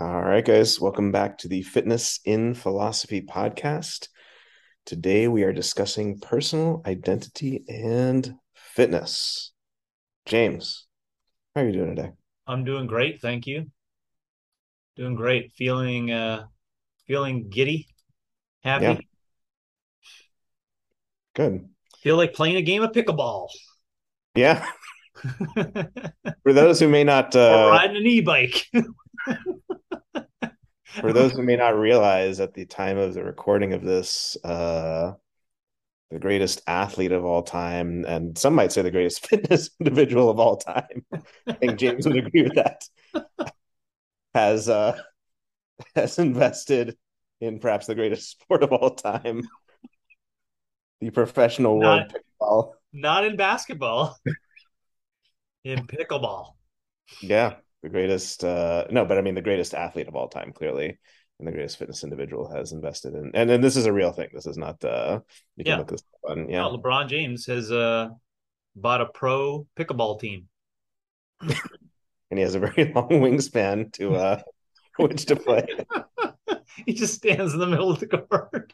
All right, guys, welcome back to the Fitness in Philosophy podcast. Today we are discussing personal identity and fitness. James, how are you doing today? I'm doing great, thank you. Doing great. Feeling uh feeling giddy, happy. Yeah. Good. Feel like playing a game of pickleball. Yeah. For those who may not or uh, riding an e-bike. for those who may not realize at the time of the recording of this, uh, the greatest athlete of all time, and some might say the greatest fitness individual of all time. I think James would agree with that. Has uh, has invested in perhaps the greatest sport of all time, the professional Not- world pickleball. Not in basketball. in pickleball. Yeah, the greatest. Uh, no, but I mean the greatest athlete of all time, clearly, and the greatest fitness individual has invested in. And and this is a real thing. This is not. Uh, you can Yeah. look this up on. Yeah, LeBron James has uh bought a pro pickleball team. and he has a very long wingspan to uh, which to play. he just stands in the middle of the court.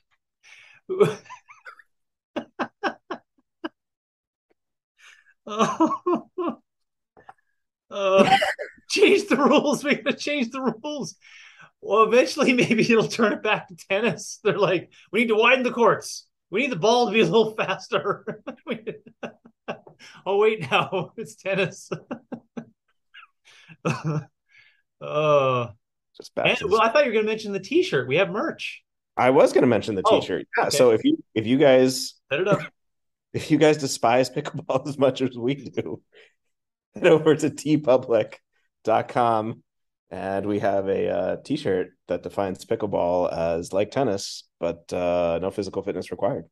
oh. Uh, change the rules. We gotta change the rules. Well, eventually, maybe it'll turn it back to tennis. They're like, we need to widen the courts. We need the ball to be a little faster. oh wait, now it's tennis. uh, Just back and, well, I thought you were going to mention the T-shirt. We have merch. I was going to mention the Oh, T-shirt. Yeah. okay. So if you if you guys Set it up. if you guys despise pickleball as much as we do, head over to teepublic.com and we have a uh, t-shirt that defines pickleball as like tennis, but uh, no physical fitness required.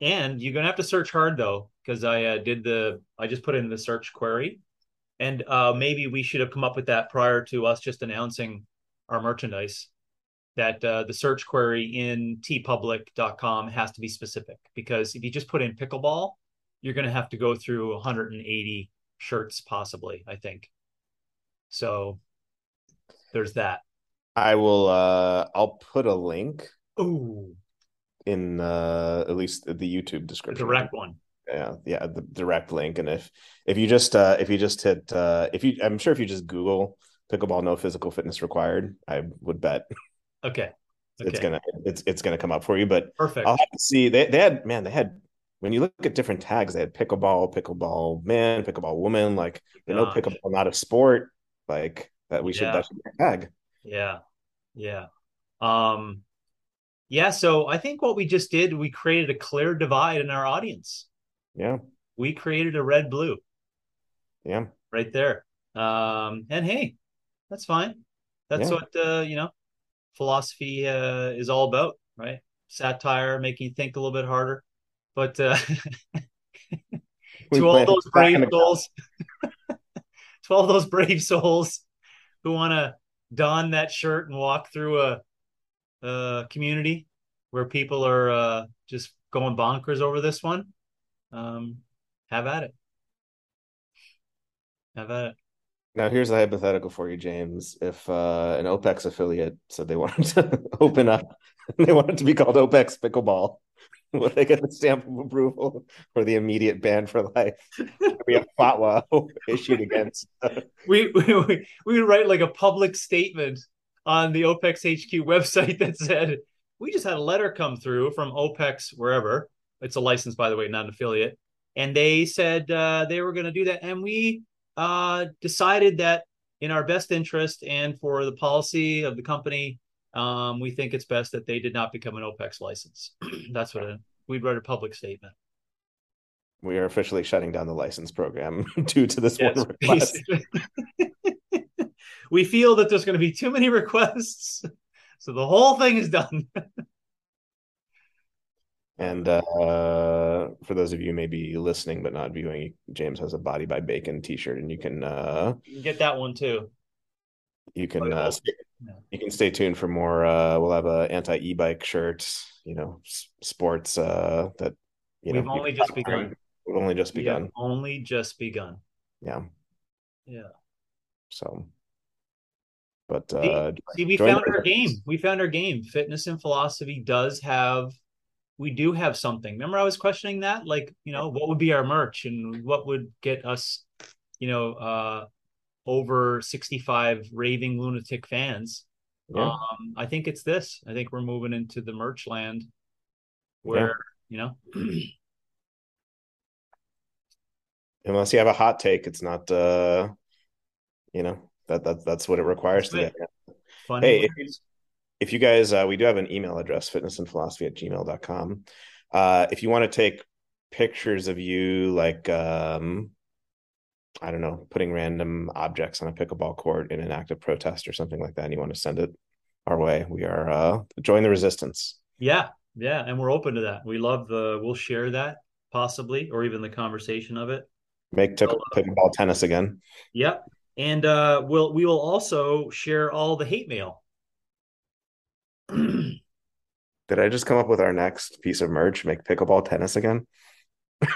And you're gonna have to search hard though, because I uh, did the I just put in the search query, and uh, maybe we should have come up with that prior to us just announcing our merchandise. That uh, the search query in teepublic.com has to be specific because if you just put in pickleball, you're gonna have to go through 180 shirts possibly. I think. So there's that. I will uh I'll put a link Ooh, in uh at least the YouTube the description. direct one. yeah yeah the direct link and if if you just uh if you just hit uh if you i'm sure if you just google pickleball no physical fitness required i would bet Okay. it's gonna it's it's gonna come up for you but Perfect. i'll have to see they, they had man they had when you look at different tags they had pickleball pickleball man pickleball woman like they know Gosh. pickleball not a sport like that we should Yeah. that should tag Yeah. Yeah. Um yeah, so I think what we just did, we created a clear divide in our audience. yeah We created a red blue yeah right there. Um and hey, that's fine. That's Yeah. what uh, you know, philosophy uh is all about, right? Satire, making you think a little bit harder. But uh to all those brave souls, to all those brave souls who want to don that shirt and walk through a, a community where people are uh, just going bonkers over this one, um, have at it. Have at it. Now here's a hypothetical for you, James. If uh, an OPEX affiliate said they wanted to open up, they wanted to be called OPEX Pickleball, would they get the stamp of approval or the immediate ban for life? There'd be a fatwa issued against. We, we we would write like a public statement on the OPEX HQ website that said we just had a letter come through from OPEX wherever it's a license by the way, not an affiliate, and they said uh, they were going to do that, and we uh, decided that in our best interest and for the policy of the company, um, we think it's best that they did not become an OPEX license. That's what it, we'd write a public statement. We are officially shutting down the license program due to this Yes, one request. we feel that there's going to be too many requests, so the whole thing is done. And uh, for those of you maybe listening but not viewing, James has a Body by Bacon T-shirt, and you can uh, You can get that one too. you can uh, you can stay tuned for more. Uh, we'll have a anti e-bike shirt. You know, sports uh, that you know We've only just begun. We've only just begun. only just begun. Yeah. Yeah. So, But uh, see, we found our game. We found our game. Fitness and philosophy does have. We do have something. Remember, I was questioning that. Like, you know, what would be our merch and what would get us, you know, uh, over sixty-five raving lunatic fans. Yeah. Um, I think it's this. I think we're moving into the merch land, where yeah. you know. Unless you have a hot take, it's not. uh You know, that that that's what it requires to get. Hey, if you, if you guys, uh, we do have an email address, fitness and philosophy at gmail.com. Uh, if you want to take pictures of you, like, um, I don't know, putting random objects on a pickleball court in an act of protest or something like that, and you want to send it our way, we are uh, join the resistance. Yeah, yeah, and we're open to that. We love the. We'll share that possibly, or even the conversation of it. Make t- pickleball tennis again. Yep, and uh, we'll we will also share all the hate mail. Did I just come up with our next piece of merch? Make pickleball tennis again.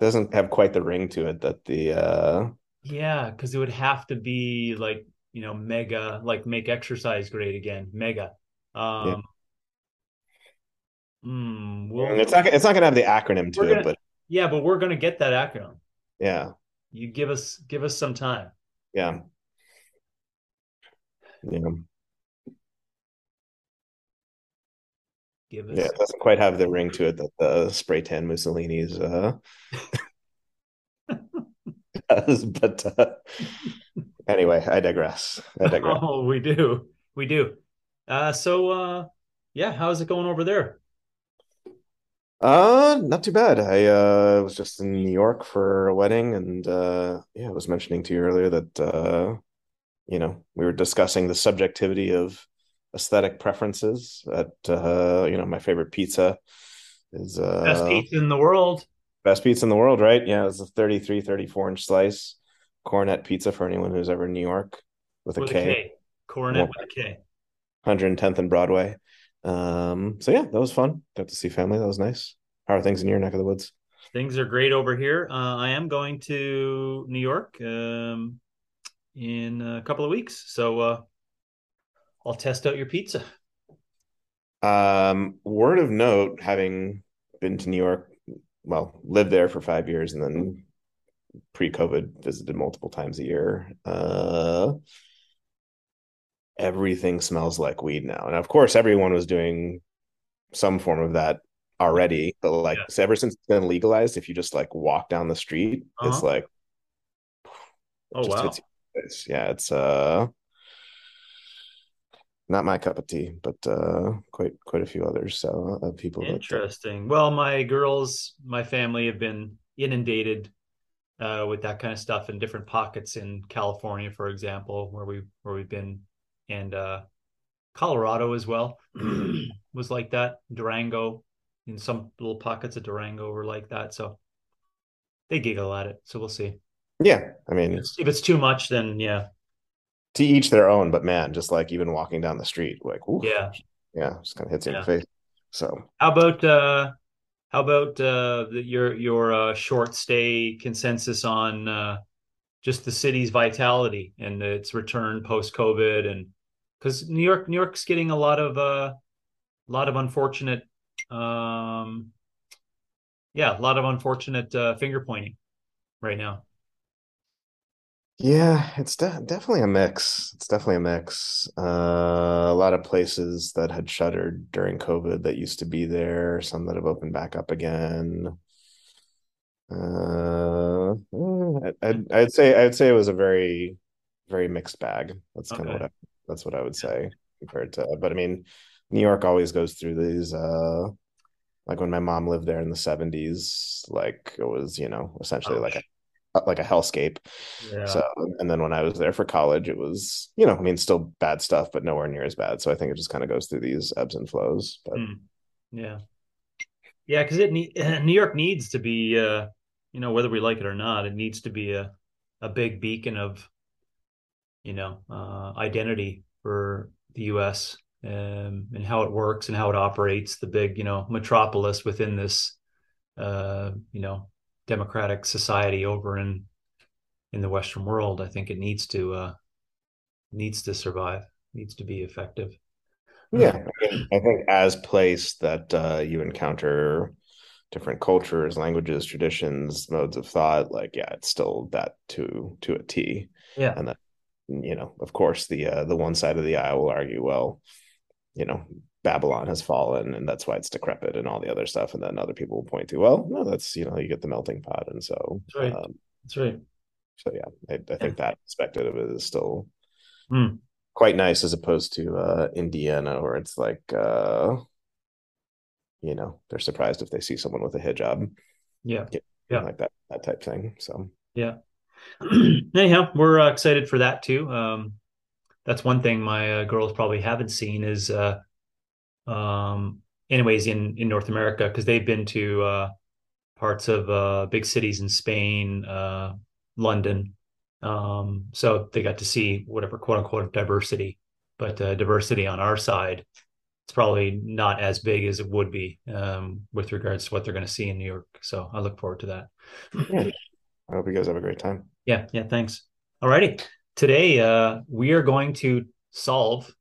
Doesn't have quite the ring to it that the. uh Yeah, because it would have to be like you know mega, like make exercise great again, mega. Um, yeah. Mm, we'll, it's not. It's not going to have the acronym to gonna, it, but yeah, but we're going to get that acronym. Yeah. You give us give us some time. Yeah. Yeah. Give us. Yeah, it doesn't quite have the ring to it that the spray tan Mussolini's uh does, but uh, anyway, I digress. I digress. Oh, we do. We do. Uh so uh yeah, how's it going over there? Uh, not too bad. I uh was just in New York for a wedding, and uh, yeah, I was mentioning to you earlier that uh, you know, we were discussing the subjectivity of aesthetic preferences. At uh, you know, my favorite pizza is uh best pizza in the world. Best pizza in the world, right? Yeah, it's a 33, 34 inch slice Koronet pizza for anyone who's ever in New York with, with a K. A K. Koronet with a K. 110th and Broadway. Um, so yeah, that was fun. Got to see family. That was nice. How are things in your neck of the woods? Things are great over here. Uh, I am going to New York um, in a couple of weeks, so uh, I'll test out your pizza. Um, word of note, having been to New York, well, lived there for five years, and then pre-COVID visited multiple times a year. Uh, everything smells like weed now. And of course, everyone was doing some form of that already, but like yeah. so ever since it's been legalized, if you just like walk down the street, uh-huh. it's like oh wow, yeah, it's uh not my cup of tea, but uh quite quite a few others. So uh, people interesting. That, well, my girls, my family have been inundated uh, with that kind of stuff in different pockets in California, for example, where we where we've been and uh, Colorado as well was like that. Durango, in some little pockets of Durango were like that. So they giggle at it. So we'll see. Yeah, I mean, if it's, if it's too much, then yeah. To each their own, but man, just like even walking down the street, like yeah, yeah, just kind of hits you yeah. in the face. So how about uh how about uh the, your your uh, short stay consensus on uh just the city's vitality and its return post COVID and because New York, New York's getting a lot of uh, a lot of unfortunate, um, yeah, a lot of unfortunate uh, finger pointing right now. Yeah, it's de- definitely a mix. It's definitely a mix. Uh, a lot of places that had shuttered during COVID that used to be there, some that have opened back up again. Uh, I'd, I'd say I'd say it was a very very mixed bag. That's kind okay. of what I that's what I would say compared to. But I mean, New York always goes through these. uh Like when my mom lived there in the seventies, like it was you know essentially like a like a hellscape. Yeah. So and then when I was there for college, it was you know I mean still bad stuff, but nowhere near as bad. So I think it just kind of goes through these ebbs and flows. But mm. yeah, yeah, because it New York needs to be uh you know whether we like it or not, it needs to be a a big beacon of you know uh, identity for the U.S. Um, and how it works and how it operates. The big you know metropolis within this uh, you know democratic society over in in the Western world. I think it needs to uh, needs to survive, needs to be effective. Yeah, I think as place that uh, you encounter different cultures, languages, traditions, modes of thought, like yeah, it's still that to to a T. Yeah, and then you know, of course, the uh, the one side of the aisle will argue, well, you know, Babylon has fallen and that's why it's decrepit and all the other stuff. And then other people will point to, well, no, that's, you know, you get the melting pot. And so, that's right. Um, that's right. So, yeah, I, I think yeah. that aspect of it is still mm. quite nice as opposed to uh, Indiana, where it's like, uh, you know, they're surprised if they see someone with a hijab. Yeah. yeah. Like that, that type thing. So, yeah. Anyhow, we're uh, excited for that too. Um, that's one thing my uh, girls probably haven't seen is uh, um, anyways in in North America because they've been to uh, parts of uh, big cities in Spain, uh, London, um, so they got to see whatever quote unquote diversity, but uh, diversity on our side, it's probably not as big as it would be um, with regards to what they're going to see in New York. So I look forward to that. I hope you guys have a great time. Yeah, yeah, thanks. All righty. Today uh, we are going to solve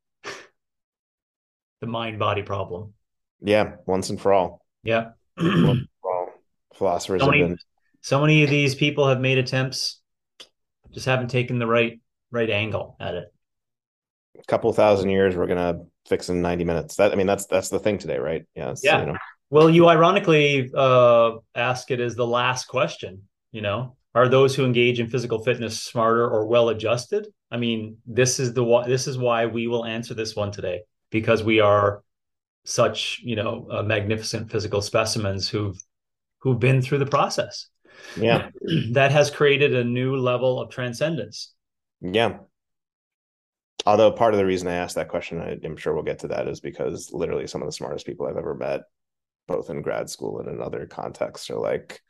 the mind body problem. Yeah, once and for all. Yeah. for all. Philosophers so many, been... so many of these people have made attempts, just haven't taken the right right angle at it. A couple thousand years, we're gonna fix in 90 minutes. That I mean, that's that's the thing today, right? Yeah. Yeah. You know. Well, you ironically uh, ask it as the last question. You know, are those who engage in physical fitness smarter or well adjusted? I mean, this is the this is why we will answer this one today because we are such you know uh, magnificent physical specimens who've who've been through the process. Yeah. That has created a new level of transcendence. Yeah. Although part of the reason i asked that question I, i'm sure we'll get to that is because literally some of the smartest people i've ever met both in grad school and in other contexts are like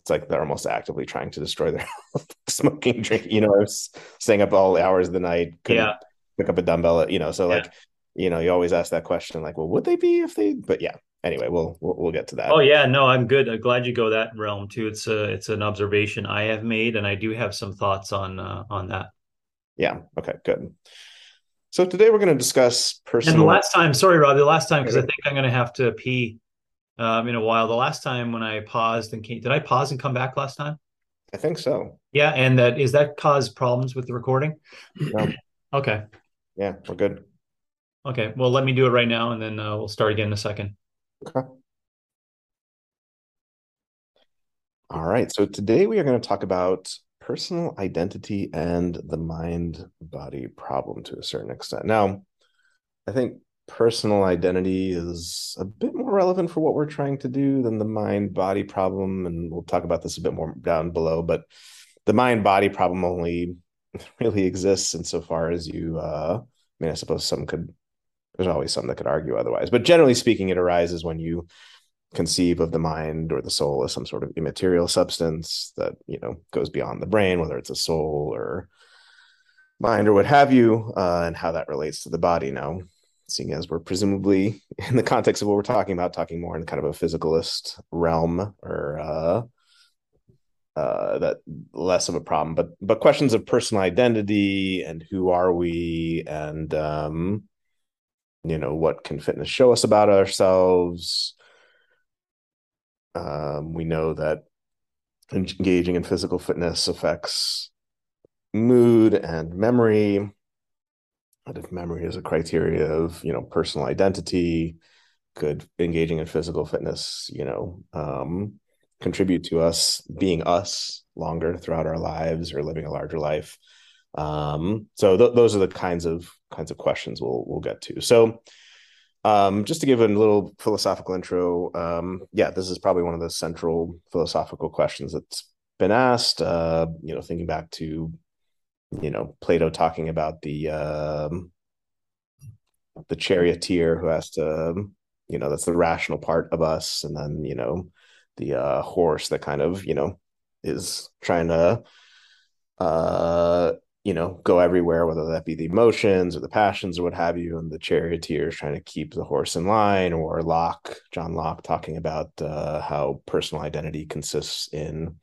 it's like they're almost actively trying to destroy their smoking drink you know I was staying up all hours of the night yeah pick up a dumbbell you know so yeah. like you know, you always ask that question, like, well, would they be if they? But yeah, anyway, we'll we'll, we'll get to that. Oh yeah, no, I'm good. I'm glad you go that realm too. It's a it's an observation I have made, and I do have some thoughts on uh, on that. Yeah. Okay. Good. So today we're going to discuss personal. And the last time, sorry, Rob, the last time because I think I'm going to have to pee um, in a while. The last time when I paused and came, did I pause and come back last time? I think so. Yeah, and that is that cause problems with the recording? No. okay. Yeah, we're good. Okay. Well, let me do it right now, and then uh, we'll start again in a second. Okay. All right. So today we are going to talk about personal identity and the mind body problem to a certain extent. Now, I think personal identity is a bit more relevant for what we're trying to do than the mind body problem. And we'll talk about this a bit more down below. But the mind body problem only really exists insofar as you, uh, I mean, I suppose some could there's always some that could argue otherwise. But generally speaking, it arises when you conceive of the mind or the soul as some sort of immaterial substance that you know goes beyond the brain, whether it's a soul or mind or what have you, uh, and how that relates to the body. Now, seeing as we're presumably in the context of what we're talking about, talking more in kind of a physicalist realm or uh, uh, that less of a problem. But but questions of personal identity and who are we and um, you know what can fitness show us about ourselves um, we know that engaging in physical fitness affects mood and memory if memory is a criteria of you know personal identity could engaging in physical fitness you know um, contribute to us being us longer throughout our lives or living a larger life um, so th- those are the kinds of kinds of questions we'll we'll get to. So um, just to give a little philosophical intro, um, yeah, this is probably one of the central philosophical questions that's been asked. Uh, you know, thinking back to you know Plato talking about the um, the charioteer who has to you know that's the rational part of us, and then you know the uh, horse that kind of you know is trying to uh you know, go everywhere, whether that be the emotions or the passions or what have you. And the charioteer is trying to keep the horse in line, or Locke, John Locke, talking about uh, how personal identity consists in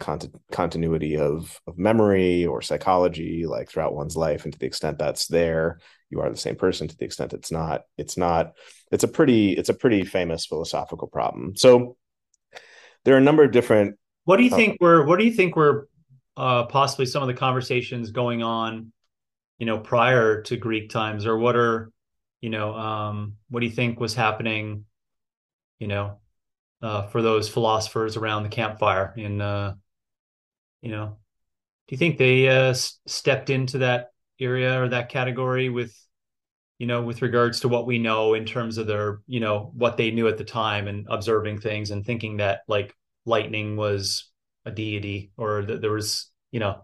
cont- continuity of of memory or psychology like throughout one's life and to the extent that's there you are the same person to the extent it's not it's not it's a pretty it's a pretty famous philosophical problem. So there are a number of different what do you think uh, were what do you think were uh, possibly some of the conversations going on you know prior to greek times or what are you know um what do you think was happening you know uh, for those philosophers around the campfire in uh, you know? Do you think they uh, stepped into that area or that category with you know with regards to what we know in terms of their you know what they knew at the time and observing things and thinking that like lightning was a deity or that there was you know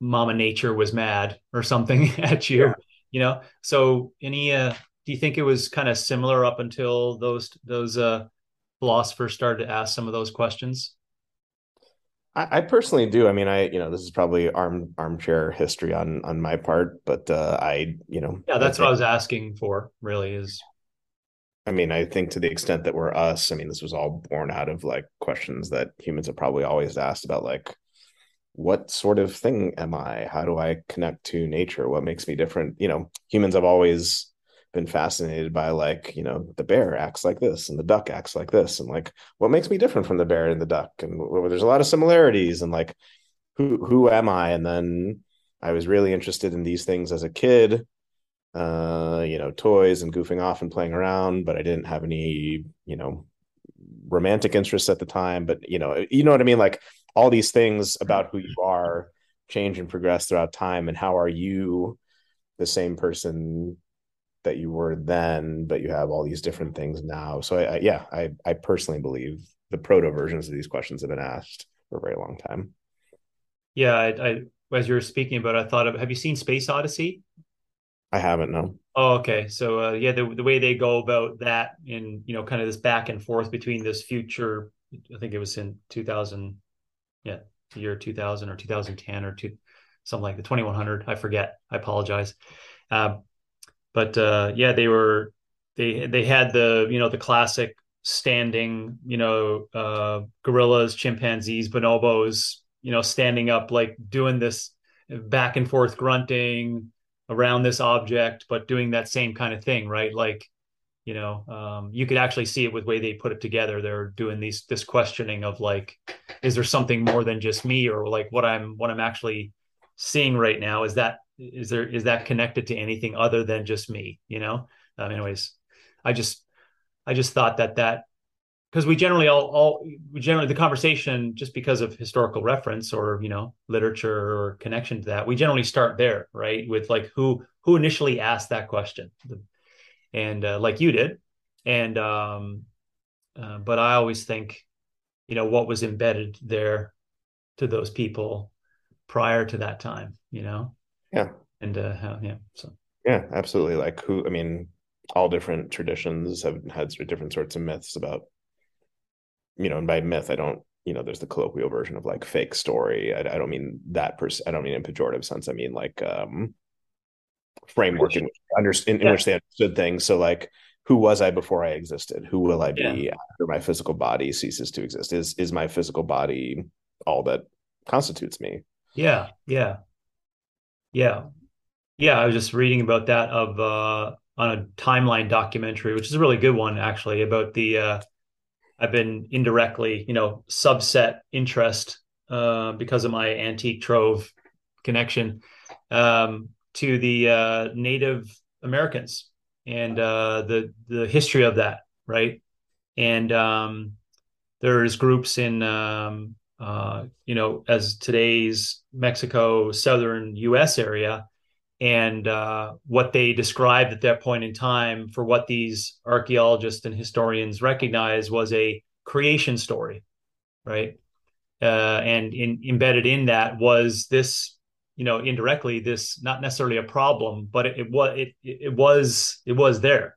mama nature was mad or something at you yeah. you know? So any uh do you think it was kind of similar up until those those uh philosophers started to ask some of those questions I, I, personally do. I mean, I you know this is probably arm armchair history on on my part, but uh, I you know yeah, that's I what I was asking for. Really is. I mean, I think to the extent that we're us, I mean, this was all born out of like questions that humans have probably always asked about, like, what sort of thing am I? How do I connect to nature? What makes me different? You know, humans have always been fascinated by like you know the bear acts like this and the duck acts like this and like what makes me different from the bear and the duck? And well, there's a lot of similarities and like who who am i? And then i was really interested in these things as a kid uh you know toys and goofing off and playing around but i didn't have any you know romantic interests at the time. But you know you know what i mean? Like all these things about who you are change and progress throughout time and how are you the same person that you were then, but you have all these different things now. So I, I, yeah, I I personally believe the proto versions of these questions have been asked for a very long time. Yeah, I, I as you were speaking about, I thought of. Have you seen Space Odyssey? I haven't. No. Oh, okay. So uh, yeah, the the way they go about that in you know kind of this back and forth between this future. I think it was in 2000, yeah, year 2000 or 2010 or two, something like the 2100. I forget. I apologize. Uh, but uh, yeah, they were they they had the you know the classic standing you know uh, gorillas, chimpanzees, bonobos, you know standing up like doing this back and forth grunting around this object, but doing that same kind of thing, right? Like you know um, you could actually see it with the way they put it together they're doing these this questioning of like is there something more than just me or like what i'm what i'm actually seeing right now is that is there is that connected to anything other than just me you know? Um, anyways i just i just thought that that because we generally all all we generally the conversation just because of historical reference or you know literature or connection to that we generally start there right? With like who who initially asked that question. And uh, like you did. And um uh, but i always think you know what was embedded there to those people prior to that time you know yeah. And uh, how, yeah. So. Yeah, absolutely. Like who? I mean, all different traditions have had different sorts of myths about. You know, and by myth, I don't. You know, there's the colloquial version of like fake story. I, I don't mean that person. I don't mean in pejorative sense. I mean like um framework and understand yeah. understand things. So like who was I before I existed? Who will I be yeah. after my physical body ceases to exist? Is is my physical body all that constitutes me? Yeah, yeah. Yeah. Yeah. I was just reading about that of uh, on a timeline documentary, which is a really good one, actually, about the uh, I've been indirectly, you know, subset interest uh, because of my antique trove connection um, to the uh, Native Americans and uh, the the history of that, right? And um, there's groups in um, uh, you know, as today's Mexico, southern U.S. area, and uh, what they described at that point in time for what these archaeologists and historians recognize was a creation story, right? Uh, and in, embedded in that was this, you know, indirectly this not necessarily a problem, but it, it was it, it was it was there,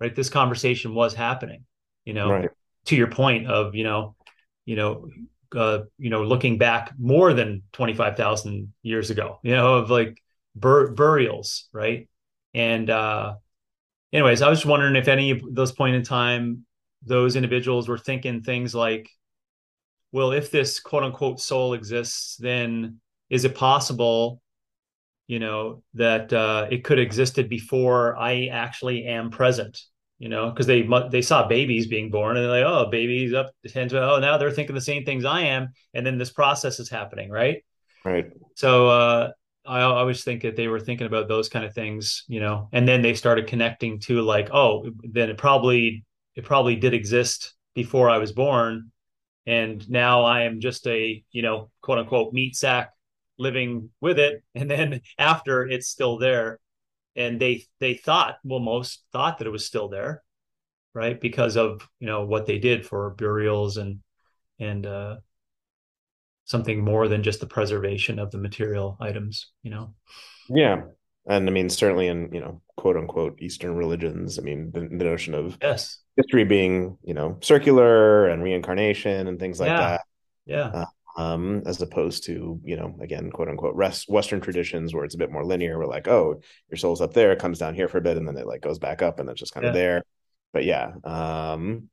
right? This conversation was happening, you know, right. to your point of you know, you know, uh, you know, looking back more than 25,000 years ago, you know, of like bur- burials, right? And uh, anyways, I was wondering if any of those point in time, those individuals were thinking things like, well, if this quote unquote soul exists, then is it possible, you know, that uh, it could existed before I actually am present? You know, because they they saw babies being born and they're like, oh, babies up to oh, now they're thinking the same things I am, and then this process is happening, right? Right. So uh, I always think that they were thinking about those kind of things, you know, and then they started connecting to like, oh, then it probably it probably did exist before I was born, and now I am just a you know quote unquote meat sack living with it, and then after it's still there, and they they thought well most thought that it was still there, right? Because of you know what they did for burials and and uh, something more than just the preservation of the material items you know? Yeah. And i mean certainly in you know quote unquote eastern religions i mean the, the notion of yes. history being you know circular and reincarnation and things like yeah. that. Yeah. Uh, um as opposed to you know again quote unquote rest western traditions where it's a bit more linear we're like oh your soul's up there it comes down here for a bit and then it like goes back up and it's just kind of yeah. there but yeah um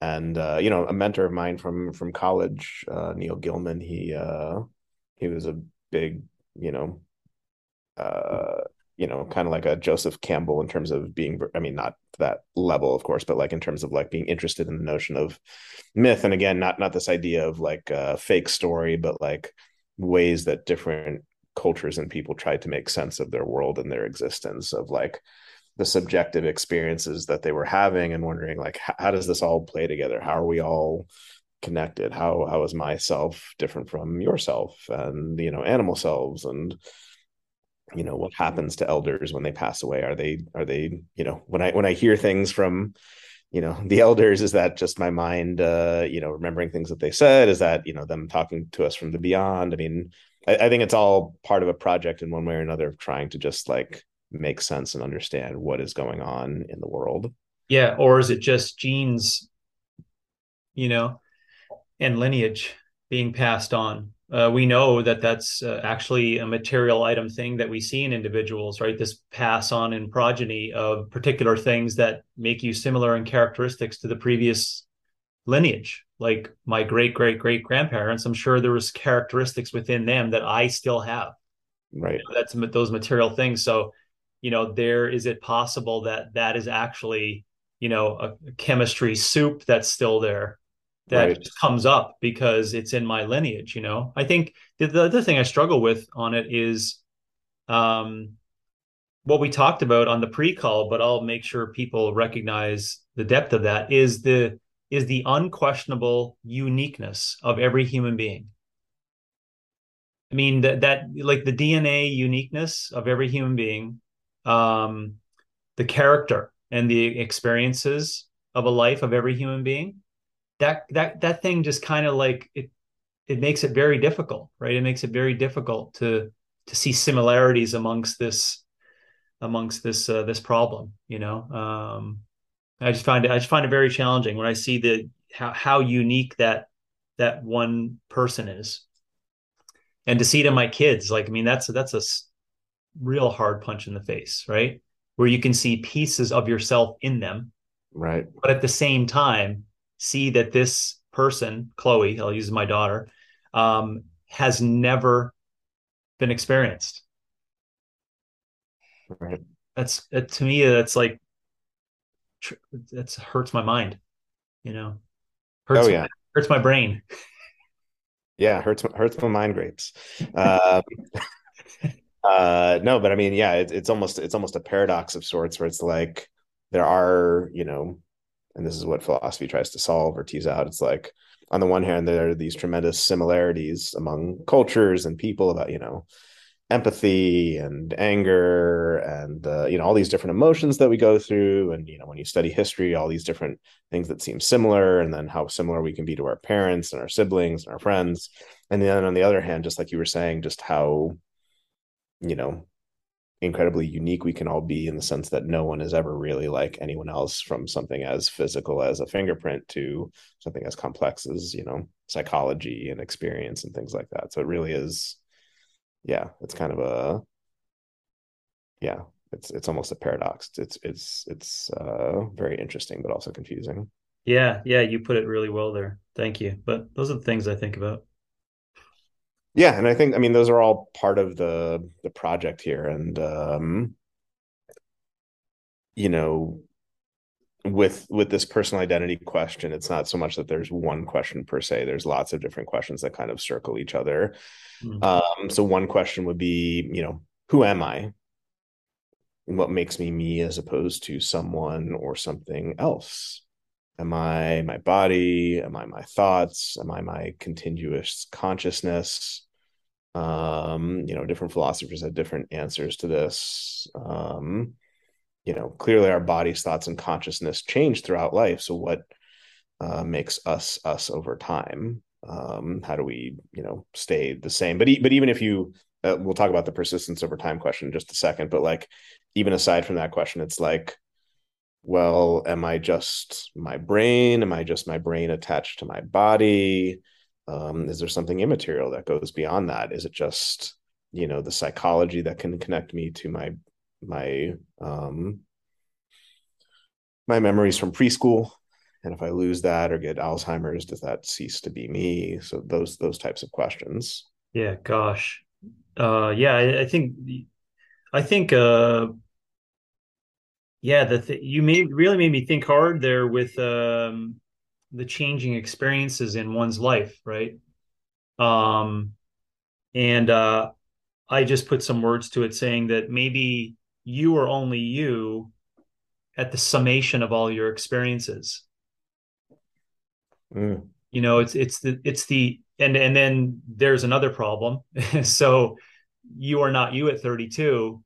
and uh, you know a mentor of mine from from college uh, neil gillman he uh, he was a big you know uh, you know mm-hmm. kind of like a joseph campbell in terms of being i mean not that level of course but like in terms of like being interested in the notion of myth. And again not not this idea of like a fake story but like ways that different cultures and people tried to make sense of their world and their existence of like the subjective experiences that they were having and wondering like how, how does this all play together? How are we all connected? How how is myself different from yourself and you know animal selves? And you know what happens to elders when they pass away are they are they you know when i when i hear things from you know the elders is that just my mind uh you know remembering things that they said is that you know them talking to us from the beyond i mean I, I think it's all part of a project in one way or another of trying to just like make sense and understand what is going on in the world. Yeah, or is it just genes, you know, and lineage being passed on? Uh, we know that that's uh, actually a material item thing that we see in individuals, right? This pass on in progeny of particular things that make you similar in characteristics to the previous lineage. Like my great great great grandparents, I'm sure there was characteristics within them that I still have. Right. You know, that's those material things. So you know there is it possible that that is actually you know a, chemistry soup that's still there that right. comes up because it's in my lineage you know i think the, the other thing i struggle with on it is um what we talked about on the pre-call but i'll make sure people recognize the depth of that is the is the unquestionable uniqueness of every human being i mean that that like the dna uniqueness of every human being um, the character and the experiences of a life of every human being that that that thing just kind of like it it makes it very difficult right it makes it very difficult to to see similarities amongst this amongst this uh, this problem you know um i just find it i just find it very challenging when i see the how how unique that that one person is and to see it in my kids like i mean that's that's a real hard punch in the face, right? Where you can see pieces of yourself in them. Right. But at the same time, see that this person, Chloe, I'll use my daughter, um, has never been experienced. Right. That's that, to me, that's like, that's hurts my mind, you know, hurts, oh, yeah. my, hurts my brain. Yeah. Hurts, hurts my mind grapes. Um, uh no but i mean yeah it, it's almost it's almost a paradox of sorts where it's like there are you know and this is what philosophy tries to solve or tease out. It's like on the one hand there are these tremendous similarities among cultures and people about you know empathy and anger and uh, you know all these different emotions that we go through. And you know when you study history all these different things that seem similar and then how similar we can be to our parents and our siblings and our friends. And then on the other hand just like you were saying just how you know incredibly unique we can all be in the sense that no one is ever really like anyone else from something as physical as a fingerprint to something as complex as you know psychology and experience and things like that so it really is yeah it's kind of a yeah it's it's almost a paradox it's it's it's uh very interesting but also confusing Yeah, yeah, you put it really well there. Thank you. But those are the things I think about. Yeah, and I think I mean those are all part of the the project here, and um, you know, with with this personal identity question, it's not so much that there's one question per se. There's lots of different questions that kind of circle each other. Mm. Um, so one question would be, you know, who am I? What makes me me as opposed to someone or something else? Am I my body? Am I my thoughts? Am I my continuous consciousness? Um, you know, different philosophers have different answers to this. Um, you know, clearly our bodies, thoughts, and consciousness change throughout life. So, what uh, makes us us over time? Um, how do we, you know, stay the same? But e- but even if you, uh, we'll talk about the persistence over time question in just a second. But like, even aside from that question, it's like well, am I just my brain? Am I just my brain attached to my body? Um, is there something immaterial that goes beyond that? Is it just, you know, the psychology that can connect me to my my um my memories from preschool? And if I lose that or get Alzheimer's, does that cease to be me? So those those types of questions. Yeah, gosh. Uh yeah, I, I think I think uh yeah, the th- you made really made me think hard there with um, the changing experiences in one's life, right? Um, and uh, I just put some words to it, saying that maybe you are only you at the summation of all your experiences. Mm. You know, it's it's the it's the and and then there's another problem. so you are not you at 32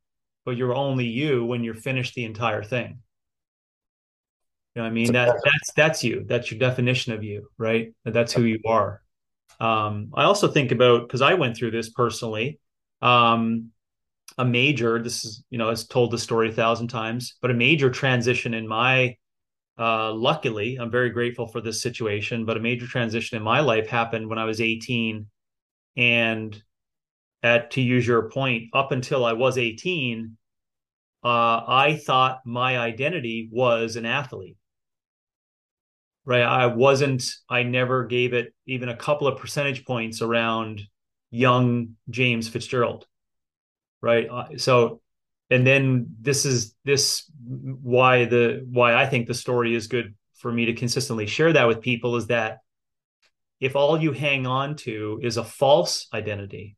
but you're only you when you're finished the entire thing. You know I mean? That that's that's you. That's your definition of you, right? That's who you are. Um, I also think about because I went through this personally. Um, a major, this is, you know, I've told the story a thousand times, but a major transition in my uh, luckily, I'm very grateful for this situation, but a major transition in my life happened when I was 18. And at to use your point, up until I was 18, uh, I thought my identity was an athlete. Right. I wasn't, I never gave it even a couple of percentage points around young James Fitzgerald. Right. Uh, so, and then this is this why the why I think the story is good for me to consistently share that with people is that if all you hang on to is a false identity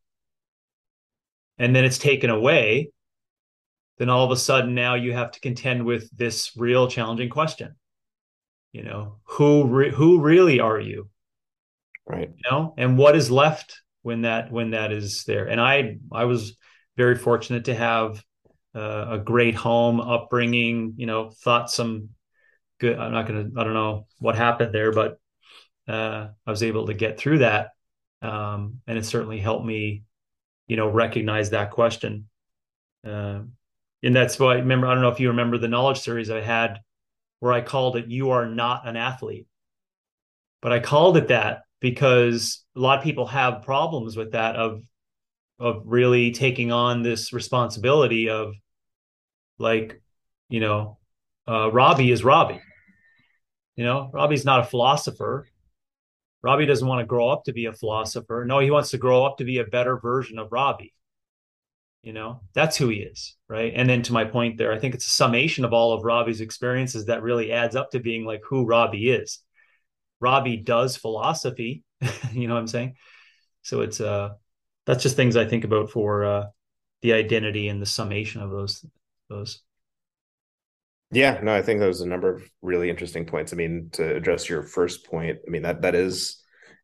and then it's taken away then all of a sudden now you have to contend with this real challenging question. You know who re- who really are you? Right. You know and what is left when that when that is there? And i i was very fortunate to have uh, a great home upbringing you know thought some good i'm not gonna i don't know what happened there but uh, i was able to get through that um, and it certainly helped me you know recognize that question uh, and that's why I remember. I don't know if you remember the knowledge series I had where I called it "You Are Not an Athlete," but I called it that because a lot of people have problems with that of of really taking on this responsibility of like you know uh, Robby is Robby. You know, Robby's not a philosopher. Robby doesn't want to grow up to be a philosopher. No, he wants to grow up to be a better version of Robby you know? That's who he is right? And then to my point there i think it's a summation of all of robby's experiences that really adds up to being like who robby is. Robby does philosophy you know what i'm saying? So it's uh that's just things i think about for uh the identity and the summation of those those. Yeah no i think there's a number of really interesting points. I mean to address your first point i mean that that is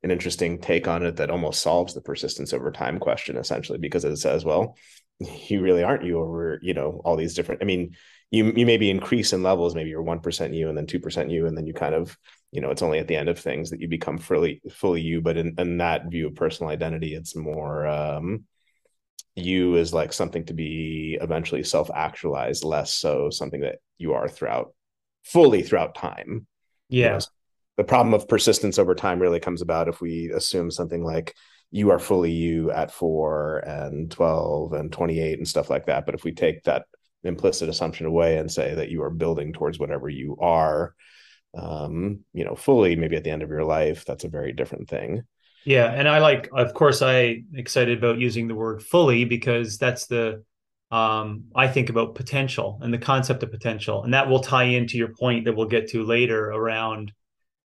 an interesting take on it that almost solves the persistence over time question essentially because it says well you really aren't you over you know all these different i mean you you maybe increase in levels maybe you're 1% you and then 2% you and then you kind of you know it's only at the end of things that you become fully fully you but in, in that view of personal identity it's more um you is like something to be eventually self-actualized less so something that you are throughout fully throughout time. Yeah you know, the problem of persistence over time really comes about if we assume something like you are fully you at four and 12 and 28 and stuff like that. But if we take that implicit assumption away and say that you are building towards whatever you are, um, you know, fully maybe at the end of your life, that's a very different thing. Yeah, and I like, of course, I excited about using the word fully because that's the um, I think about potential and the concept of potential, and that will tie into your point that we'll get to later around,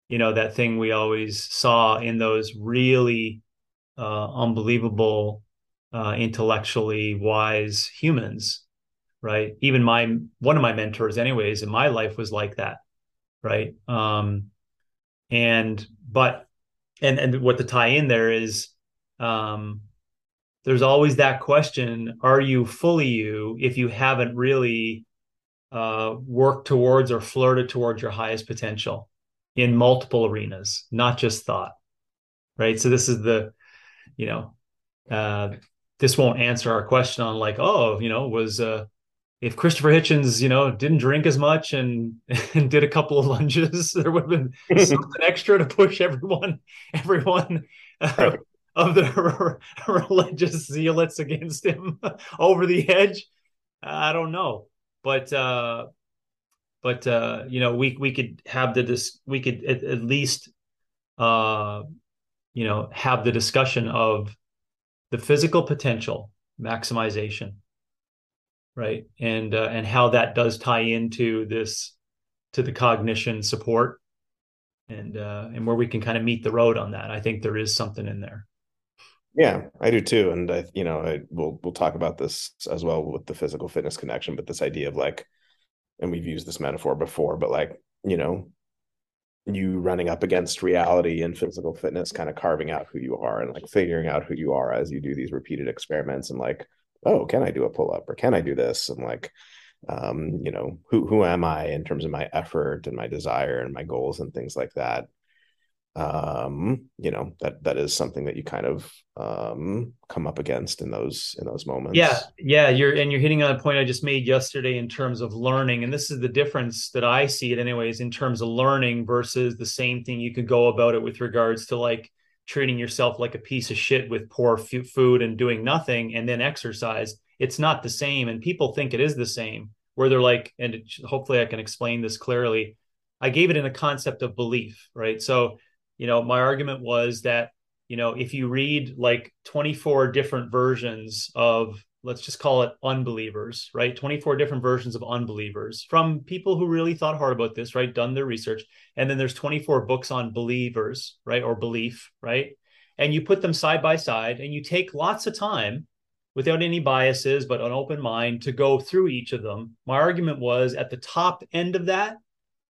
you know, that thing we always saw in those really unbelievable, uh, intellectually wise humans, right? Even my one of my mentors, anyways, in my life was like that, right? Um, and but and and what the tie in there is um there's always that question are you fully you if you haven't really uh, worked towards or flirted towards your highest potential in multiple arenas not just thought right so this is the you know uh, this won't answer our question on like oh you know was uh, if Christopher Hitchens, you know, didn't drink as much and and did a couple of lunges, there would have been something extra to push everyone, everyone uh, of the religious zealots against him over the edge. I don't know, but uh, but uh, you know, we we could have the dis- we could at, at least uh, you know have the discussion of the physical potential maximization right? And uh, and how that does tie into this to the cognition support and uh, and where we can kind of meet the road on that. I think there is something in there. Yeah i do too. And i you know I, we'll we'll talk about this as well with the physical fitness connection but this idea of like and we've used this metaphor before but like you know you running up against reality and physical fitness kind of carving out who you are and like figuring out who you are as you do these repeated experiments and like oh, can I do a pull up or can I do this? And like, um, you know, who who am I in terms of my effort and my desire and my goals and things like that. Um, you know, that that is something that you kind of um come up against in those in those moments. Yeah, yeah, you're and you're hitting on a point I just made yesterday in terms of learning. And this is the difference that I see it anyways in terms of learning versus the same thing you could go about it with regards to like treating yourself like a piece of shit with poor f- food and doing nothing and then exercise it's not the same and people think it is the same where they're like and it, hopefully i can explain this clearly i gave it in a concept of belief right so you know my argument was that you know if you read like 24 different versions of let's just call it unbelievers, right? 24 different versions of unbelievers from people who really thought hard about this, right? Done their research. And then there's 24 books on believers, right? Or belief, right? And you put them side by side and you take lots of time without any biases, but an open mind to go through each of them. My argument was at the top end of that,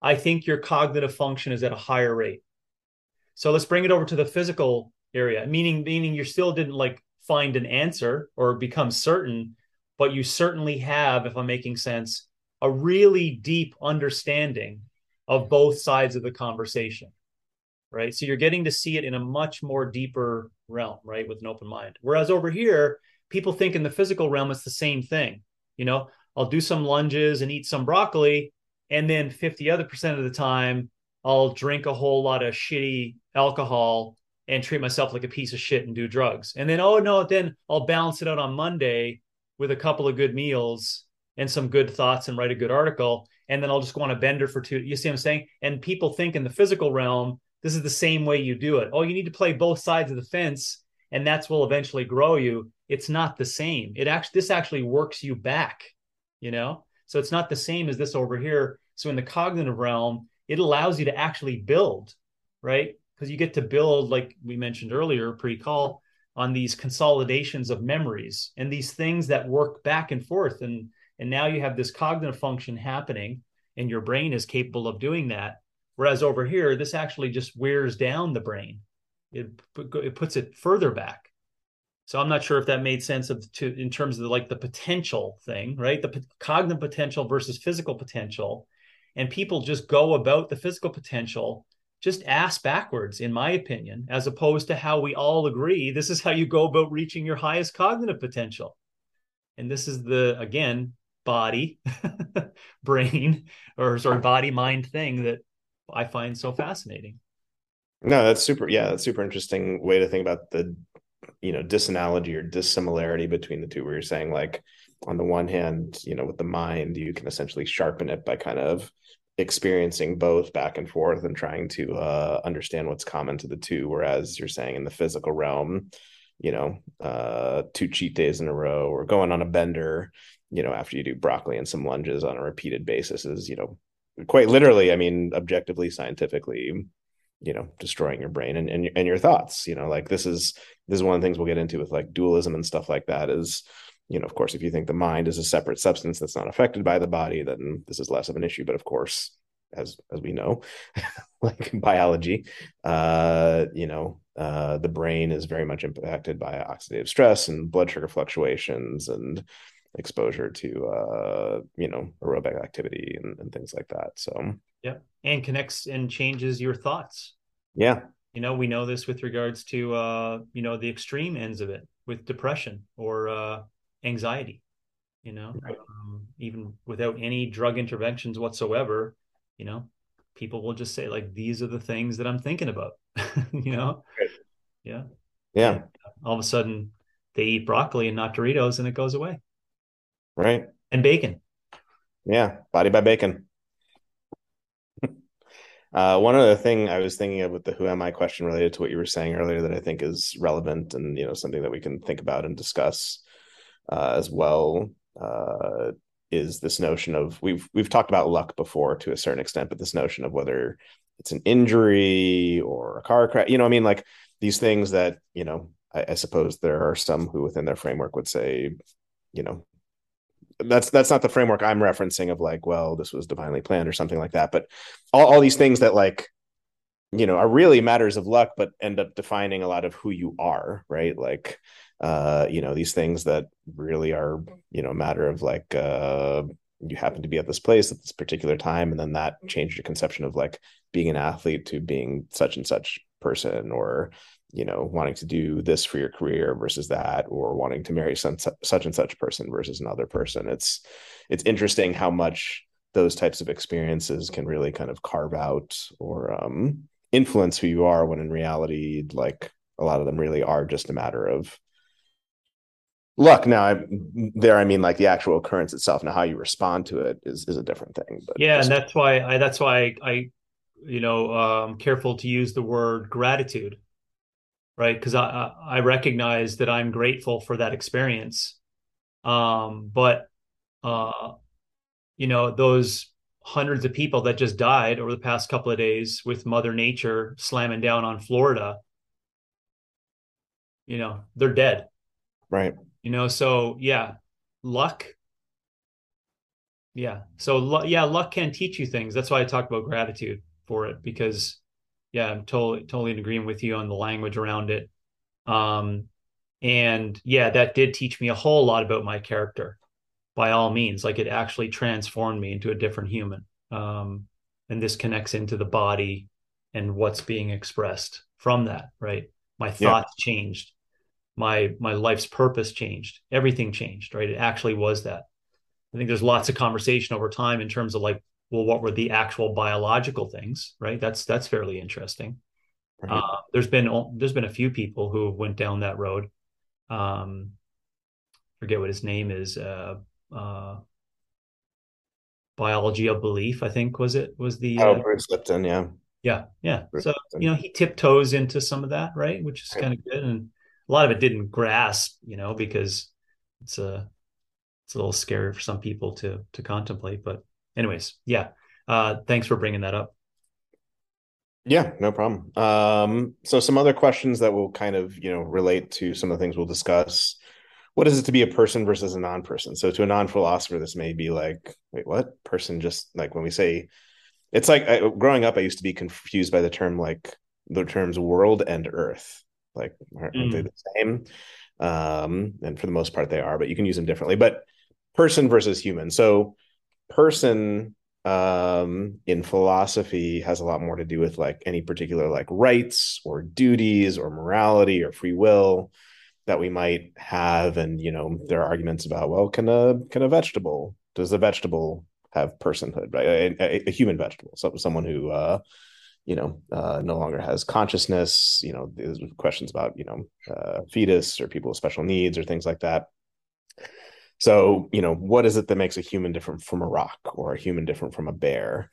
I think your cognitive function is at a higher rate. So let's bring it over to the physical area, meaning meaning you still didn't like find an answer or become certain, but you certainly have, if I'm making sense, a really deep understanding of both sides of the conversation. Right. So you're getting to see it in a much more deeper realm, right? With an open mind. Whereas over here, people think in the physical realm, it's the same thing. You know, I'll do some lunges and eat some broccoli. And then 50 other percent of the time, I'll drink a whole lot of shitty alcohol and treat myself like a piece of shit and do drugs. And then, oh no, then I'll balance it out on Monday with a couple of good meals and some good thoughts and write a good article. And then I'll just go on a bender for two. You see what I'm saying? And people think in the physical realm, this is the same way you do it. Oh, you need to play both sides of the fence, and that's will eventually grow you. It's not the same. It actually this actually works you back, you know? So it's not the same as this over here. So in the cognitive realm, it allows you to actually build, right? because you get to build, like we mentioned earlier, pre-call on these consolidations of memories and these things that work back and forth. And and now you have this cognitive function happening, and your brain is capable of doing that. Whereas over here, this actually just wears down the brain. It it puts it further back. So I'm not sure if that made sense of to in terms of the, like the potential thing, right? The p- cognitive potential versus physical potential, and people just go about the physical potential just ass backwards, in my opinion, as opposed to how we all agree this is how you go about reaching your highest cognitive potential. And this is the, again, body, brain, or sorry, body mind thing that I find so fascinating. No, that's super. Yeah, that's super interesting way to think about the, you know, disanalogy or dissimilarity between the two, where you're saying, like, on the one hand, you know, with the mind, you can essentially sharpen it by kind of experiencing both back and forth and trying to uh, understand what's common to the two. Whereas you're saying in the physical realm, you know, uh, two cheat days in a row or going on a bender, you know, after you do broccoli and some lunges on a repeated basis is, you know, quite literally, I mean, objectively, scientifically, you know, destroying your brain and, and, and your thoughts, you know, like this is, this is one of the things we'll get into with like dualism and stuff like that is, you know, of course, if you think the mind is a separate substance that's not affected by the body, then this is less of an issue. But of course, as as we know, like biology, uh, you know, uh, the brain is very much impacted by oxidative stress and blood sugar fluctuations and exposure to uh, you know aerobic activity and, and things like that. So yeah, and connects and changes your thoughts. Yeah, you know, we know this with regards to uh, you know the extreme ends of it with depression or uh, anxiety you know right. um, even without any drug interventions whatsoever you know people will just say like these are the things that i'm thinking about you know? Yeah. Yeah. And all of a sudden they eat broccoli and not doritos and it goes away. Right. And bacon. Yeah body by bacon. Uh, one other thing I was thinking of with the "Who am I?" question related to what you were saying earlier that I think is relevant and you know something that we can think about and discuss uh, as well uh, is this notion of we've we've talked about luck before to a certain extent, but this notion of whether it's an injury or a car crash, you know, I mean, like these things that you know, I, I suppose there are some who within their framework would say, you know, that's that's not the framework I'm referencing of like, well, this was divinely planned or something like that. But all, all these things that like, you know, are really matters of luck, but end up defining a lot of who you are, right? Like, uh, you know, these things that really are, you know, a matter of like uh you happen to be at this place at this particular time, and then that changed your conception of like being an athlete to being such and such person or you know wanting to do this for your career versus that or wanting to marry some such and such person versus another person. It's it's interesting how much those types of experiences can really kind of carve out or um, influence who you are when in reality like a lot of them really are just a matter of luck. Now I, there i mean like the actual occurrence itself now how you respond to it is is a different thing but yeah just... and that's why i that's why i you know um careful to use the word gratitude right? Because i i recognize that i'm grateful for that experience. Um but uh you know those hundreds of people that just died over the past couple of days with mother nature slamming down on florida you know they're dead. Right you know so yeah luck. Yeah so yeah luck can teach you things. That's why i talk about gratitude for it because yeah i'm totally totally in agreement with you on the language around it. Um and yeah that did teach me a whole lot about my character by all means. Like it actually transformed me into a different human. Um and this connects into the body and what's being expressed from that right? My thoughts yeah. changed my my life's purpose changed. Everything changed right? It actually was that. I think there's lots of conversation over time in terms of like well what were the actual biological things right? That's that's fairly interesting. Right. uh, there's been there's been a few people who went down that road. Um forget what his name is uh uh biology of belief i think was it was the oh uh, bruce lipton yeah. Yeah yeah. Bruce so lipton. you know he tiptoes into some of that right? Which is right. kind of good and a lot of it didn't grasp, you know, because it's a it's a little scary for some people to to contemplate. But anyways, yeah. Uh, thanks for bringing that up. Yeah, no problem. Um, so some other questions that will kind of you know relate to some of the things we'll discuss. What is it to be a person versus a non-person? So to a non-philosopher, this may be like, wait, what person? Just like when we say, it's like I, growing up, I used to be confused by the term like the terms world and earth like, aren't mm. they the same? Um, and for the most part, they are, but you can use them differently. But person versus human. So, person um, in philosophy has a lot more to do with like any particular like rights or duties or morality or free will that we might have. And you know, there are arguments about well, can a can a vegetable does a vegetable have personhood, right? A, a, a human vegetable, so someone who uh, you know, uh, no longer has consciousness. You know, questions about, you know, uh, fetus or people with special needs or things like that. So, you know, what is it that makes a human different from a rock or a human different from a bear?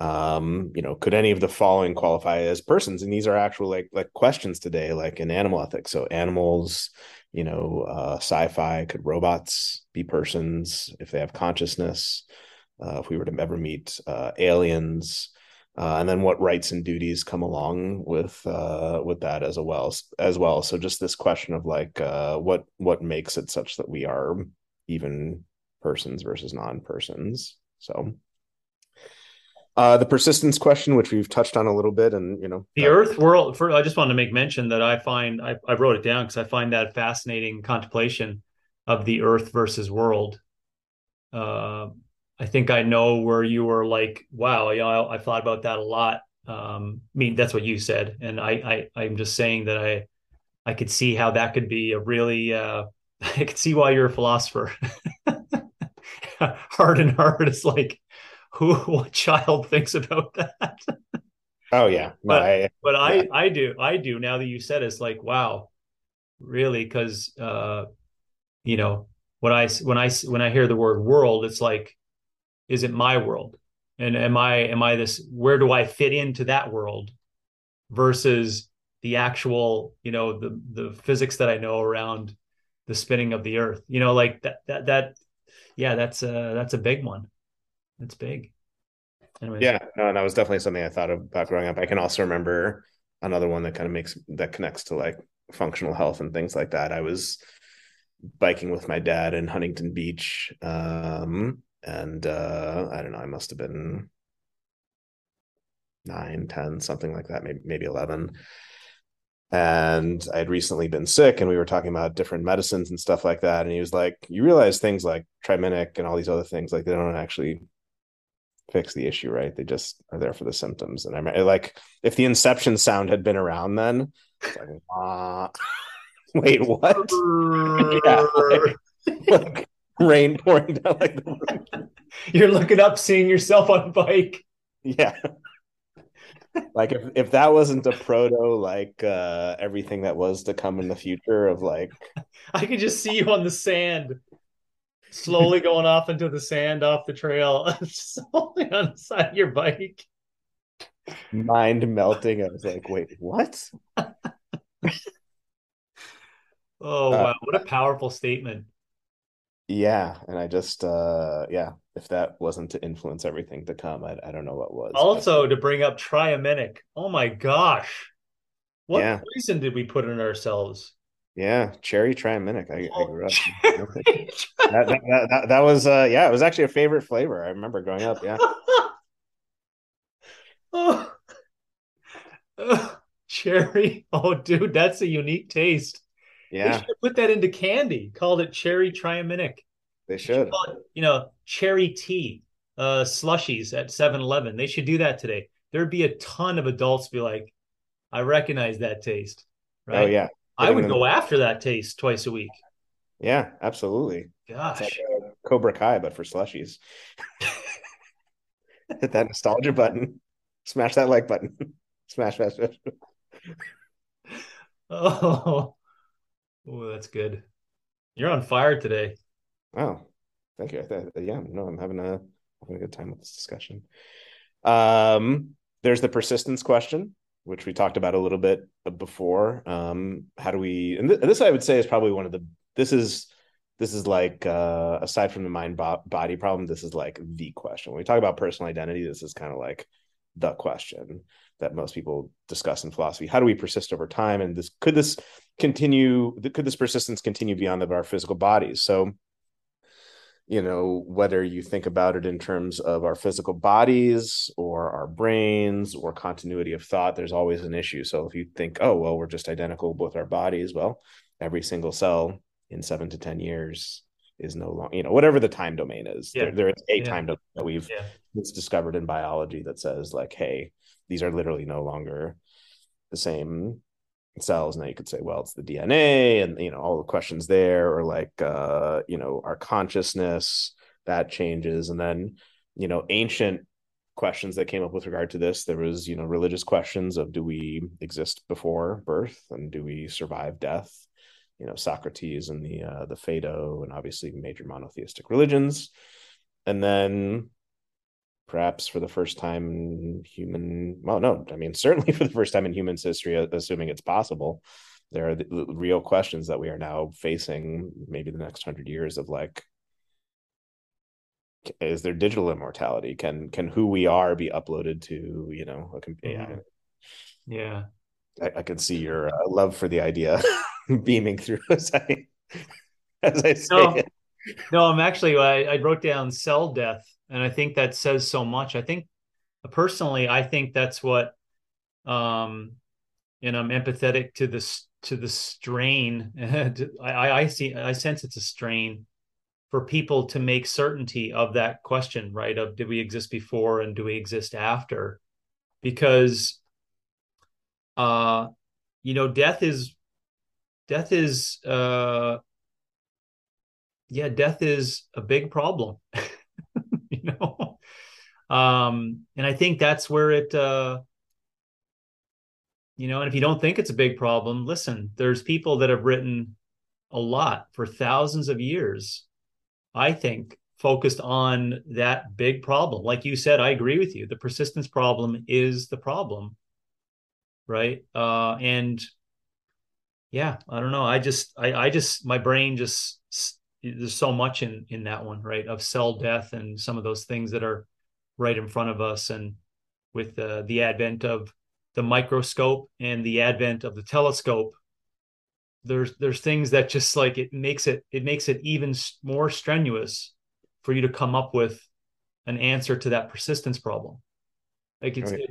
um you know could any of the following qualify as persons and these are actual like like questions today like in animal ethics so animals you know uh sci-fi could robots be persons if they have consciousness uh, if we were to ever meet uh, aliens uh, and then what rights and duties come along with uh, with that as well as well so just this question of like uh, what what makes it such that we are even persons versus non-persons so uh, the persistence question, which we've touched on a little bit, and you know, the that... Earth world. For I just wanted to make mention that I find I, I wrote it down because I find that fascinating contemplation of the Earth versus world. I think I know where you were like, wow, you know, I, I thought about that a lot. Um, I mean, that's what you said, and I, I I'm just saying that I I could see how that could be a really uh, I could see why you're a philosopher. Hard and hard is like who what child thinks about that. oh yeah, no, but I, but I yeah. I do I do now that you said it, it's like wow, really because uh, you know when I when I when I hear the word world, it's like, is it my world? And am I am I this? Where do I fit into that world? Versus the actual, you know, the the physics that I know around the spinning of the earth. You know, like that that that yeah, that's a that's a big one. It's big. Anyways. Yeah, no, and that was definitely something I thought about growing up. I can also remember another one that kind of makes that connects to like functional health and things like that. I was biking with my dad in Huntington Beach. Um, and uh, I don't know, I must have been nine, 10, something like that, maybe maybe 11. And I had recently been sick, and we were talking about different medicines and stuff like that. And he was like, "You realize things like Triaminic and all these other things, like they don't actually fix the issue, right? They just are there for the symptoms. And I'm like if the Inception sound had been around then, like, wait, what? yeah, like, like, rain pouring down like the You're looking up, seeing yourself on a bike. Yeah. like if if that wasn't a proto like uh everything that was to come in the future of like I could just see you on the sand slowly going off into the sand off the trail, slowly on the side of your bike. Mind melting. I was like, wait, what? oh wow, uh, what a powerful statement. Yeah, and I just uh yeah, if that wasn't to influence everything to come, I, I don't know what was. Also but... to bring up triaminic. Oh my gosh. What yeah. poison did we put in ourselves? Yeah, cherry triaminic. I, I grew up. that, that, that, that, was uh yeah, it was actually a favorite flavor. I remember growing up. Yeah. oh. oh. cherry. Oh, dude, that's a unique taste. Yeah. put that into candy. Called it cherry triaminic. They should. It, you know, cherry tea, uh, slushies at 7-Eleven. They should do that today. There'd be a ton of adults be like, I recognize that taste. Oh, right? Oh yeah. I would go after that taste twice a week. Yeah, absolutely. Gosh, like Cobra Kai, but for slushies. Hit that nostalgia button. Smash that like button. smash, smash, smash. Oh, oh, that's good. You're on fire today. Oh, thank you. yeah, no, I'm having a having a good time with this discussion. Um, there's the persistence question which we talked about a little bit before. Um, how do we? And th- this I would say is probably one of the. This is this is like uh, aside from the mind bo- body problem, this is like the question. When we talk about personal identity, this is kind of like the question that most people discuss in philosophy. How do we persist over time? And this could this continue? Could this persistence continue beyond of our physical bodies? So you know whether you think about it in terms of our physical bodies or our brains or continuity of thought there's always an issue so if you think oh well we're just identical with our bodies well every single cell in seven to ten years is no longer you know whatever the time domain is yeah. there, there is a yeah. time domain that we've yeah. discovered in biology that says like hey these are literally no longer the same cells. Now you could say well it's the dna and you know all the questions there or like uh you know our consciousness that changes. And then you know ancient questions that came up with regard to this there was you know religious questions of do we exist before birth? And do we survive death? You know socrates and the uh the phaedo and obviously major monotheistic religions. And then perhaps for the first time in human well no i mean certainly for the first time in human history assuming it's possible there are the real questions that we are now facing maybe the next 100 years of like is there digital immortality can can who we are be uploaded to you know a mm-hmm. yeah I, I can see your uh, love for the idea beaming through as i as i say no, it. no i'm actually I, I wrote down cell death and i think that says so much i think personally i think that's what um and i'm empathetic to this to the strain I, I see i sense it's a strain for people to make certainty of that question, right? Of did we exist before and do we exist after? Because uh you know, death is death is uh yeah, death is a big problem. Um and I think that's where it uh you know, and if you don't think it's a big problem, listen, there's people that have written a lot for thousands of years I think, focused on that big problem. Like you said, I agree with you. The persistence problem is the problem, right? Uh, and yeah, I don't know. I just, I, I just, my brain just there's so much in in that one, right? Of cell death and some of those things that are right in front of us, and with uh, the advent of the microscope and the advent of the telescope there's there's things that just like it makes it it makes it even more strenuous for you to come up with an answer to that persistence problem. Like it's right. it,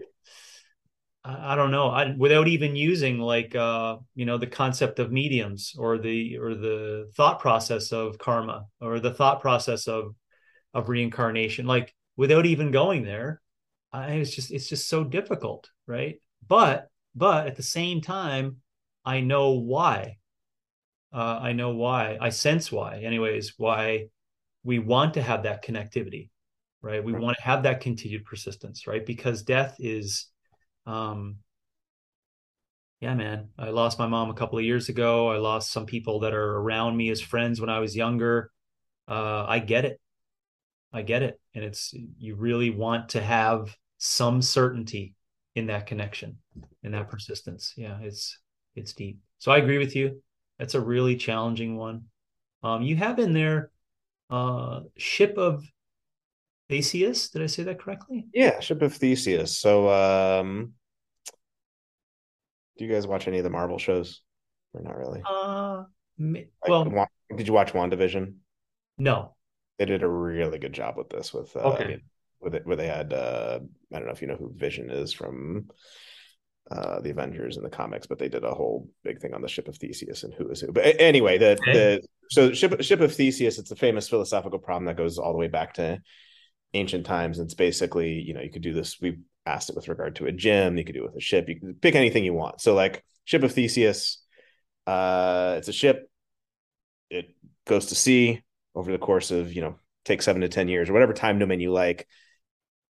I, I don't know. I, without even using like uh you know the concept of mediums or the or the thought process of karma or the thought process of of reincarnation. Like without even going there I, it's just it's just so difficult right but but at the same time I know why uh, I know why. I sense why, anyways, why we want to have that connectivity, right? We want to have that continued persistence, right? Because death is, um, yeah, man. I lost my mom a couple of years ago. I lost some people that are around me as friends when I was younger. Uh, I get it. I get it. And it's, you really want to have some certainty in that connection, in that persistence. Yeah, it's, it's deep. So I agree with you. That's a really challenging one. Um, you have in there uh, Ship of Theseus. Did I say that correctly? Yeah, Ship of Theseus. So, um, do you guys watch any of the Marvel shows? Or not really? Uh, well, like, did you watch WandaVision? No. They did a really good job with this. With uh, okay. with it, where they had uh, I don't know if you know who Vision is from uh, the Avengers in the comics, but they did a whole big thing on the ship of Theseus and who is who. But anyway, the the so ship ship of Theseus, it's a famous philosophical problem that goes all the way back to ancient times. It's basically, you know, you could do this. We asked it with regard to a gym. You could do it with a ship. You can pick anything you want. So, like ship of Theseus, uh, it's a ship. It goes to sea over the course of you know take seven to ten years or whatever time domain you like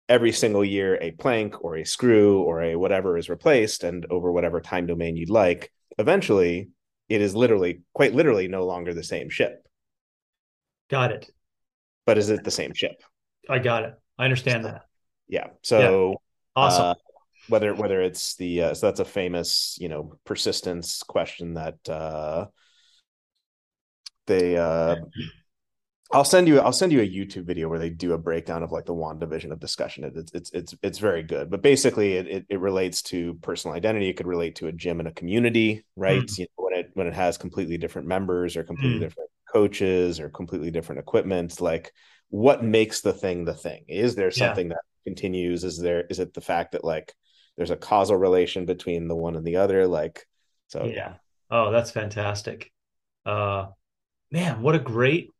every single year a plank or a screw or a whatever is replaced and over whatever time domain you'd like eventually it is literally quite literally no longer the same ship. Got it. But is it the same ship? I got it. I understand so, that. yeah. So yeah. awesome. uh, whether whether it's the uh, so that's a famous you know persistence question that uh they uh I'll send you I'll send you a YouTube video where they do a breakdown of like the WandaVision of discussion. It's it's it's it's very good. But basically it it, it relates to personal identity. It could relate to a gym and a community, right? Mm. You know, when it when it has completely different members or completely mm. different coaches or completely different equipment, like what makes the thing the thing? Is there something yeah. that continues? Is there is it the fact that like there's a causal relation between the one and the other? Like so yeah. Oh, that's fantastic. Uh man, what a great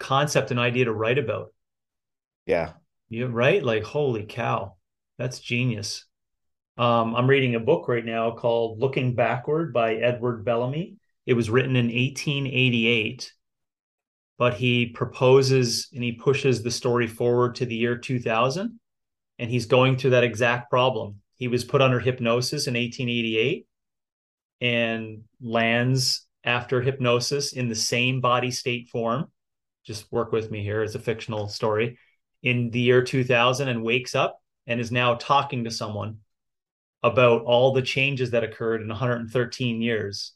concept and idea to write about. Yeah. Yeah, right? Like, holy cow, that's genius. Um, I'm reading a book right now called Looking Backward by Edward Bellamy. It was written in 1888, but he proposes and he pushes the story forward to the year 2000. And he's going through that exact problem. He was put under hypnosis in 1888 and lands after hypnosis in the same body state form just work with me here. It's a fictional story. in the year 2000 and wakes up and is now talking to someone about all the changes that occurred in 113 years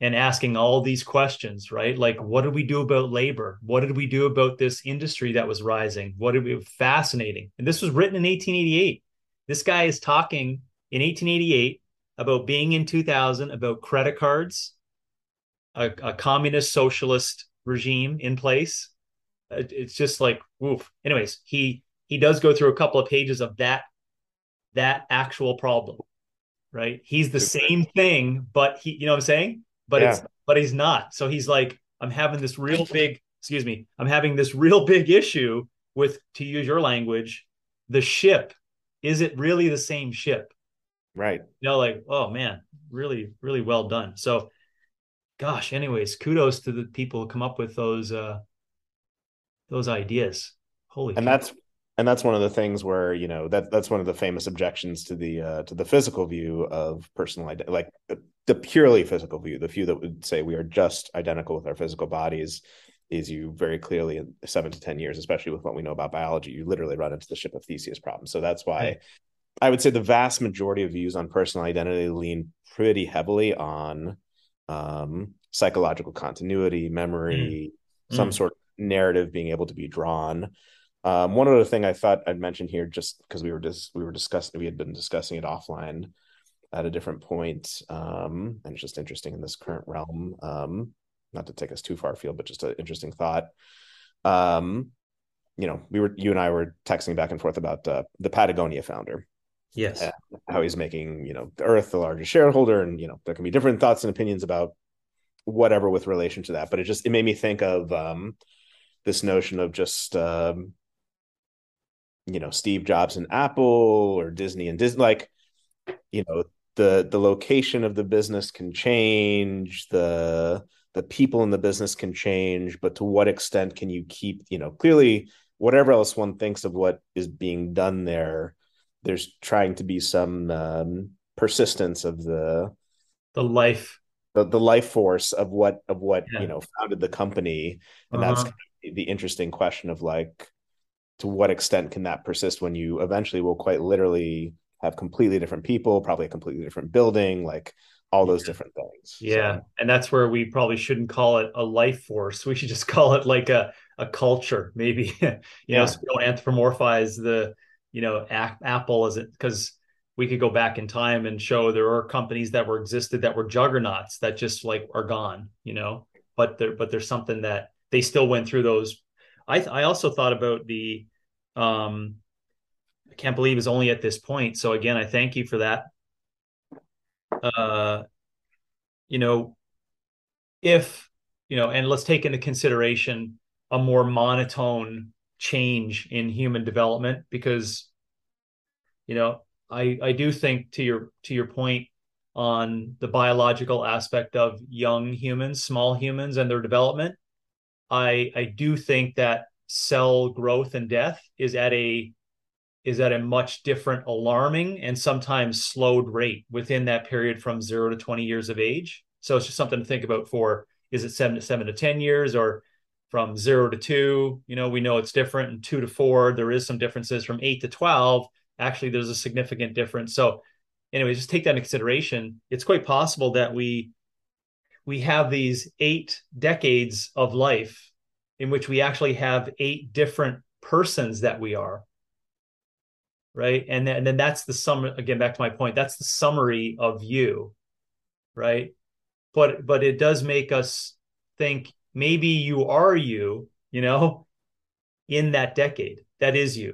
and asking all these questions, right? Like, what did we do about labor? What did we do about this industry that was rising? What did we fascinating? And this was written in 1888. This guy is talking in 1888 about being in 2000, about credit cards, a, a communist socialist regime in place. Uh, it's just like, woof. Anyways, he he does go through a couple of pages of that that actual problem, right? He's the same thing, but he, you know what I'm saying? But yeah. it's but he's not. So he's like, I'm having this real big, excuse me, I'm having this real big issue with, to use your language, the ship. Is it really the same ship? Right. You know, like, oh man, really, really well done. So gosh, anyways, kudos to the people who come up with those uh those ideas. Holy and that's and that's one of the things where you know that that's one of the famous objections to the uh, to the physical view of personal identity, like the purely physical view, the view that would say we are just identical with our physical bodies, is you very clearly in seven to ten years, especially with what we know about biology, you literally run into the ship of Theseus problem. So that's why right. I would say the vast majority of views on personal identity lean pretty heavily on um, psychological continuity, memory, mm. some mm. sort of narrative being able to be drawn. Um, one other thing I thought I'd mention here, just because we were just we were discussing, we had been discussing it offline at a different point, um, and it's just interesting in this current realm. Um, not to take us too far afield, but just an interesting thought. Um, you know, we were you and I were texting back and forth about uh, the Patagonia founder. Yes, how he's making you know Earth the largest shareholder, and you know there can be different thoughts and opinions about whatever with relation to that. But it just it made me think of um, this notion of just um, you know Steve Jobs and Apple or Disney and Disney like you know the the location of the business can change the the people in the business can change but to what extent can you keep you know clearly whatever else one thinks of what is being done there there's trying to be some um, persistence of the the life the, the life force of what of what yeah. you know founded the company and uh-huh. that's the interesting question of like to what extent can that persist when you eventually will quite literally have completely different people, probably a completely different building, like all those different things. Yeah. So. And that's where we probably shouldn't call it a life force. We should just call it like a, a culture, maybe, you yeah. know, so we don't anthropomorphize the, you know, a- Apple is it because we could go back in time and show there are companies that were existed that were juggernauts that just like are gone, you know, but there, but there's something that they still went through those. I, I also thought about the, um, I can't believe is only at this point. So again, I thank you for that. Uh, you know, if you know, and let's take into consideration a more monotone change in human development because you know I I do think to your to your point on the biological aspect of young humans, small humans and their development. I I do think that cell growth and death is at a is at a much different alarming and sometimes slowed rate within that period from 0 to 20 years of age so it's just something to think about for is it 7 to 7 to 10 years or from 0 to 2 you know we know it's different and 2 to 4 there is some differences from 8 to 12 actually there's a significant difference. So anyway just take that into consideration. It's quite possible that we we have these eight decades of life in which we actually have eight different persons that we are right? And then, and then that's the sum again back to my point that's the summary of you right? But but it does make us think maybe you are you you know in that decade that is you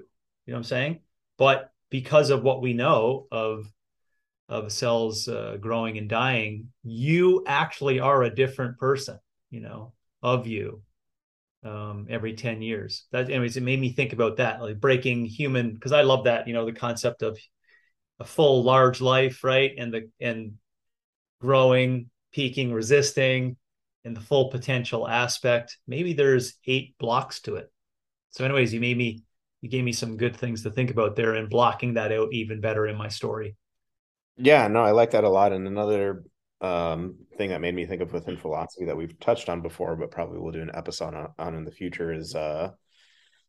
you know what i'm saying but because of what we know of of cells uh, growing and dying you actually are a different person you know of you um, every 10 years. That, anyways, it made me think about that, like breaking human, because I love that, you know, the concept of a full, large life, right? And the, and growing, peaking, resisting, and the full potential aspect. Maybe there's eight blocks to it. So, anyways, you made me, you gave me some good things to think about there and blocking that out even better in my story. Yeah, no, I like that a lot. And another um, thing that made me think of within philosophy that we've touched on before, but probably we'll do an episode on, on in the future is uh,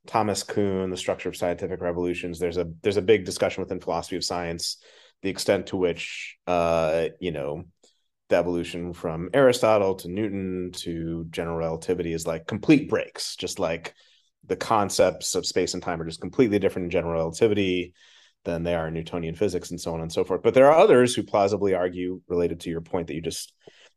Thomas Kuhn, The Structure of Scientific Revolutions. There's a there's a big discussion within philosophy of science, the extent to which uh, you know, the evolution from Aristotle to Newton to general relativity is like complete breaks, just like the concepts of space and time are just completely different in general relativity than they are in Newtonian physics and so on and so forth. But there are others who plausibly argue, related to your point that you just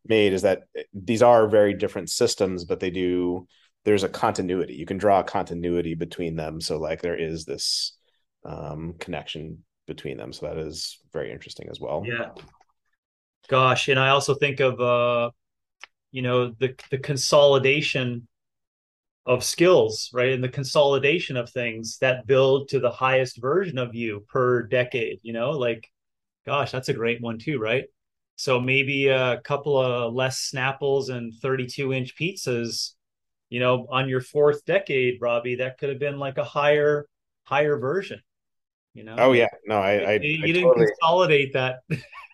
made, is that these are very different systems, but they do there's a continuity. You can draw a continuity between them. So like there is this um, connection between them. So that is very interesting as well. Yeah. Gosh, and I also think of uh, you know, the the consolidation of skills, right? And the consolidation of things that build to the highest version of you per decade, you know, like, gosh, that's a great one too, right? So maybe a couple of less Snapples and 32 inch pizzas, you know, on your fourth decade, Robby, that could have been like a higher, higher version, you know? Oh yeah. No, I, I you, I didn't totally, consolidate that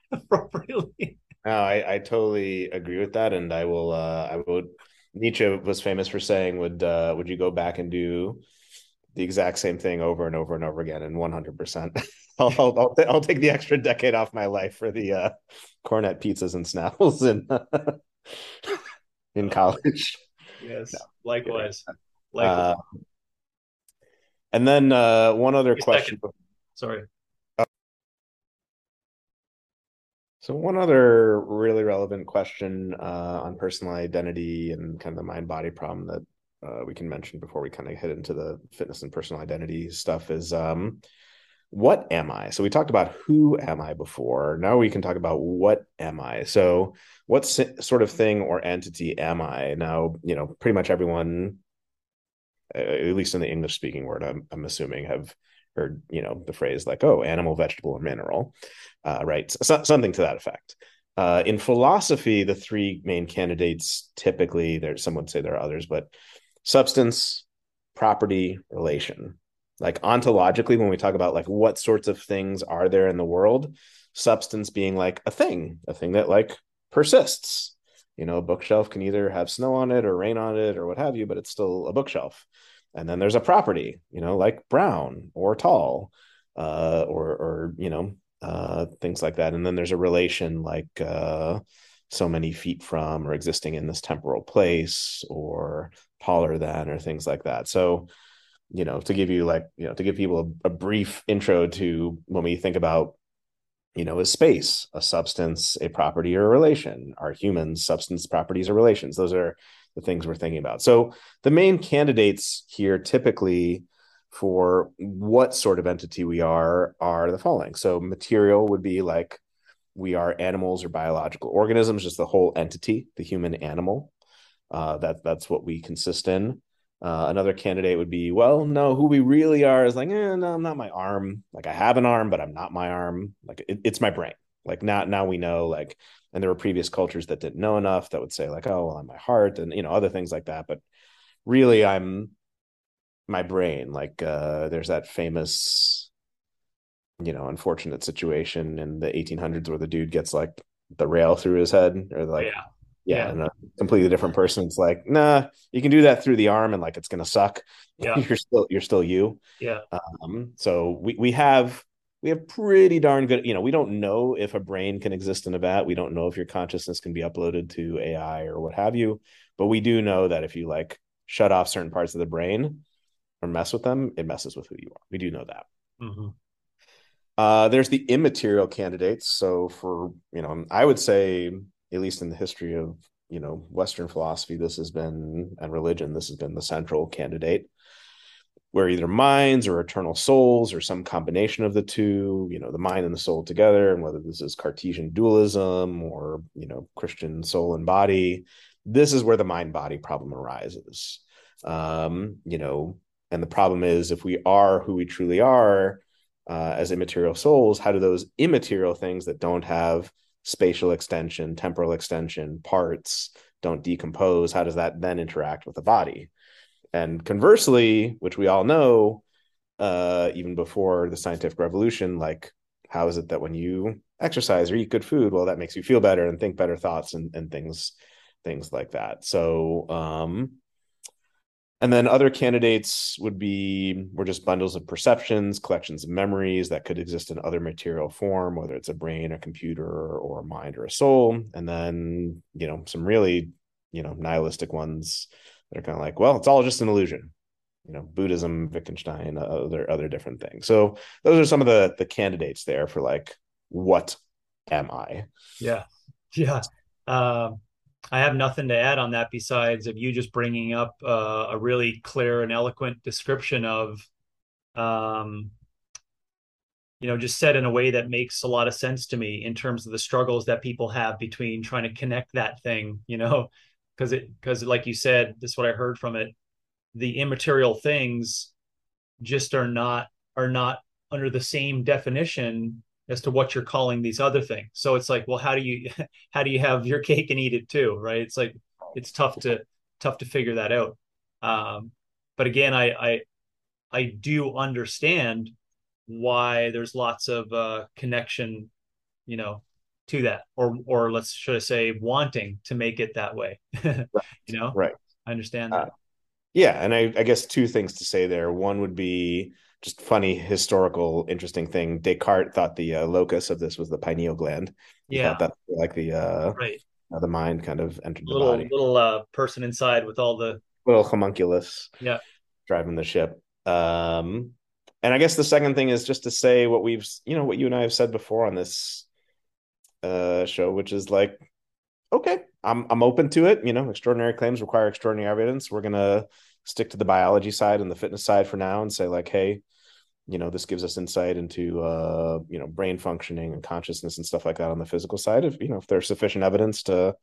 appropriately. no, I, I totally agree with that. And I will, uh, I would, Nietzsche was famous for saying, "Would uh, would you go back and do the exact same thing over and over and over again?" And one hundred percent, I'll I'll I'll take the extra decade off my life for the uh, Koronet pizzas and snapples in in college. Yes, no, likewise. Likewise. Uh, and then uh, one other question. Second. Sorry. So one other really relevant question uh, on personal identity and kind of the mind body problem that uh, we can mention before we kind of hit into the fitness and personal identity stuff is um, what am I? So we talked about who am I before. Now we can talk about what am I. So what sort of thing or entity am I? Now you know pretty much everyone, at least in the English speaking world, I'm, I'm assuming have heard you know the phrase like oh animal vegetable or mineral uh, right so, something to that effect. Uh, in philosophy the three main candidates typically there's some would say there are others but substance property relation. Like ontologically when we talk about like what sorts of things are there in the world substance being like a thing a thing that like persists. You know a bookshelf can either have snow on it or rain on it or what have you but it's still a bookshelf. And then there's a property you know like brown or tall uh, or or you know uh, things like that. And then there's a relation like uh, so many feet from or existing in this temporal place or taller than or things like that. So you know to give you like you know to give people a, a brief intro to when we think about you know is space a substance a property or a relation? Are humans substance properties or relations? Those are the things we're thinking about. So the main candidates here typically for what sort of entity we are are the following. So material would be like we are animals or biological organisms, just the whole entity, the human animal. Uh, that that's what we consist in. Uh, another candidate would be, well, no, who we really are is like, eh, no, I'm not my arm. Like I have an arm, but I'm not my arm. Like it, it's my brain. Like now, now we know like and there were previous cultures that didn't know enough that would say like oh well i'm my heart and you know other things like that but really i'm my brain like uh there's that famous you know unfortunate situation in the 1800s where the dude gets like the rail through his head or like yeah. yeah, yeah. and a completely different person it's like nah you can do that through the arm and like it's gonna suck. Yeah. You're still you're still you. Yeah. Um so we we have we have pretty darn good you know we don't know if a brain can exist in a vat. We don't know if your consciousness can be uploaded to ai or what have you but we do know that if you like shut off certain parts of the brain or mess with them it messes with who you are. We do know that. Mm-hmm. uh, there's the immaterial candidates. So for you know i would say at least in the history of you know western philosophy this has been and religion this has been the central candidate. We're either minds or eternal souls or some combination of the two you know the mind and the soul together and whether this is cartesian dualism or you know christian soul and body this is where the mind body problem arises. Um you know and the problem is if we are who we truly are uh, as immaterial souls how do those immaterial things that don't have spatial extension temporal extension parts don't decompose how does that then interact with the body and conversely, which we all know, uh, even before the scientific revolution, like how is it that when you exercise or eat good food, well, that makes you feel better and think better thoughts and, and things, things like that. So, um, and then other candidates would be were just bundles of perceptions, collections of memories that could exist in other material form, whether it's a brain, a computer, or a mind or a soul. And then, you know, some really, you know, nihilistic ones that are kind of like, well, it's all just an illusion. You know, Buddhism, Wittgenstein, other other different things. So those are some of the the candidates there for like, what am I? Yeah, yeah. Um, I have nothing to add on that besides of you just bringing up uh, a really clear and eloquent description of, um, you know, just said in a way that makes a lot of sense to me in terms of the struggles that people have between trying to connect that thing, you know, because it because like you said, this is what I heard from it. The immaterial things just are not are not under the same definition as to what you're calling these other things. So it's like, well, how do you how do you have your cake and eat it too, right? It's like it's tough to tough to figure that out. Um, but again, I I I do understand why there's lots of uh, connection, you know, to that, or or let's should I say, wanting to make it that way. right. You know, right? I understand that. Uh, yeah, and I, I guess two things to say there. One would be just funny historical interesting thing. Descartes thought the uh, locus of this was the pineal gland. He yeah. that like the uh right. uh, the mind kind of entered the body. little uh person inside with all the little homunculus yeah. driving the ship. Um and i guess the second thing is just to say what we've you know what you and i have said before on this uh show which is like okay i'm i'm open to it. You know extraordinary claims require extraordinary evidence. We're gonna stick to the biology side and the fitness side for now and say like hey you know this gives us insight into uh you know brain functioning and consciousness and stuff like that on the physical side if you know if there's sufficient evidence to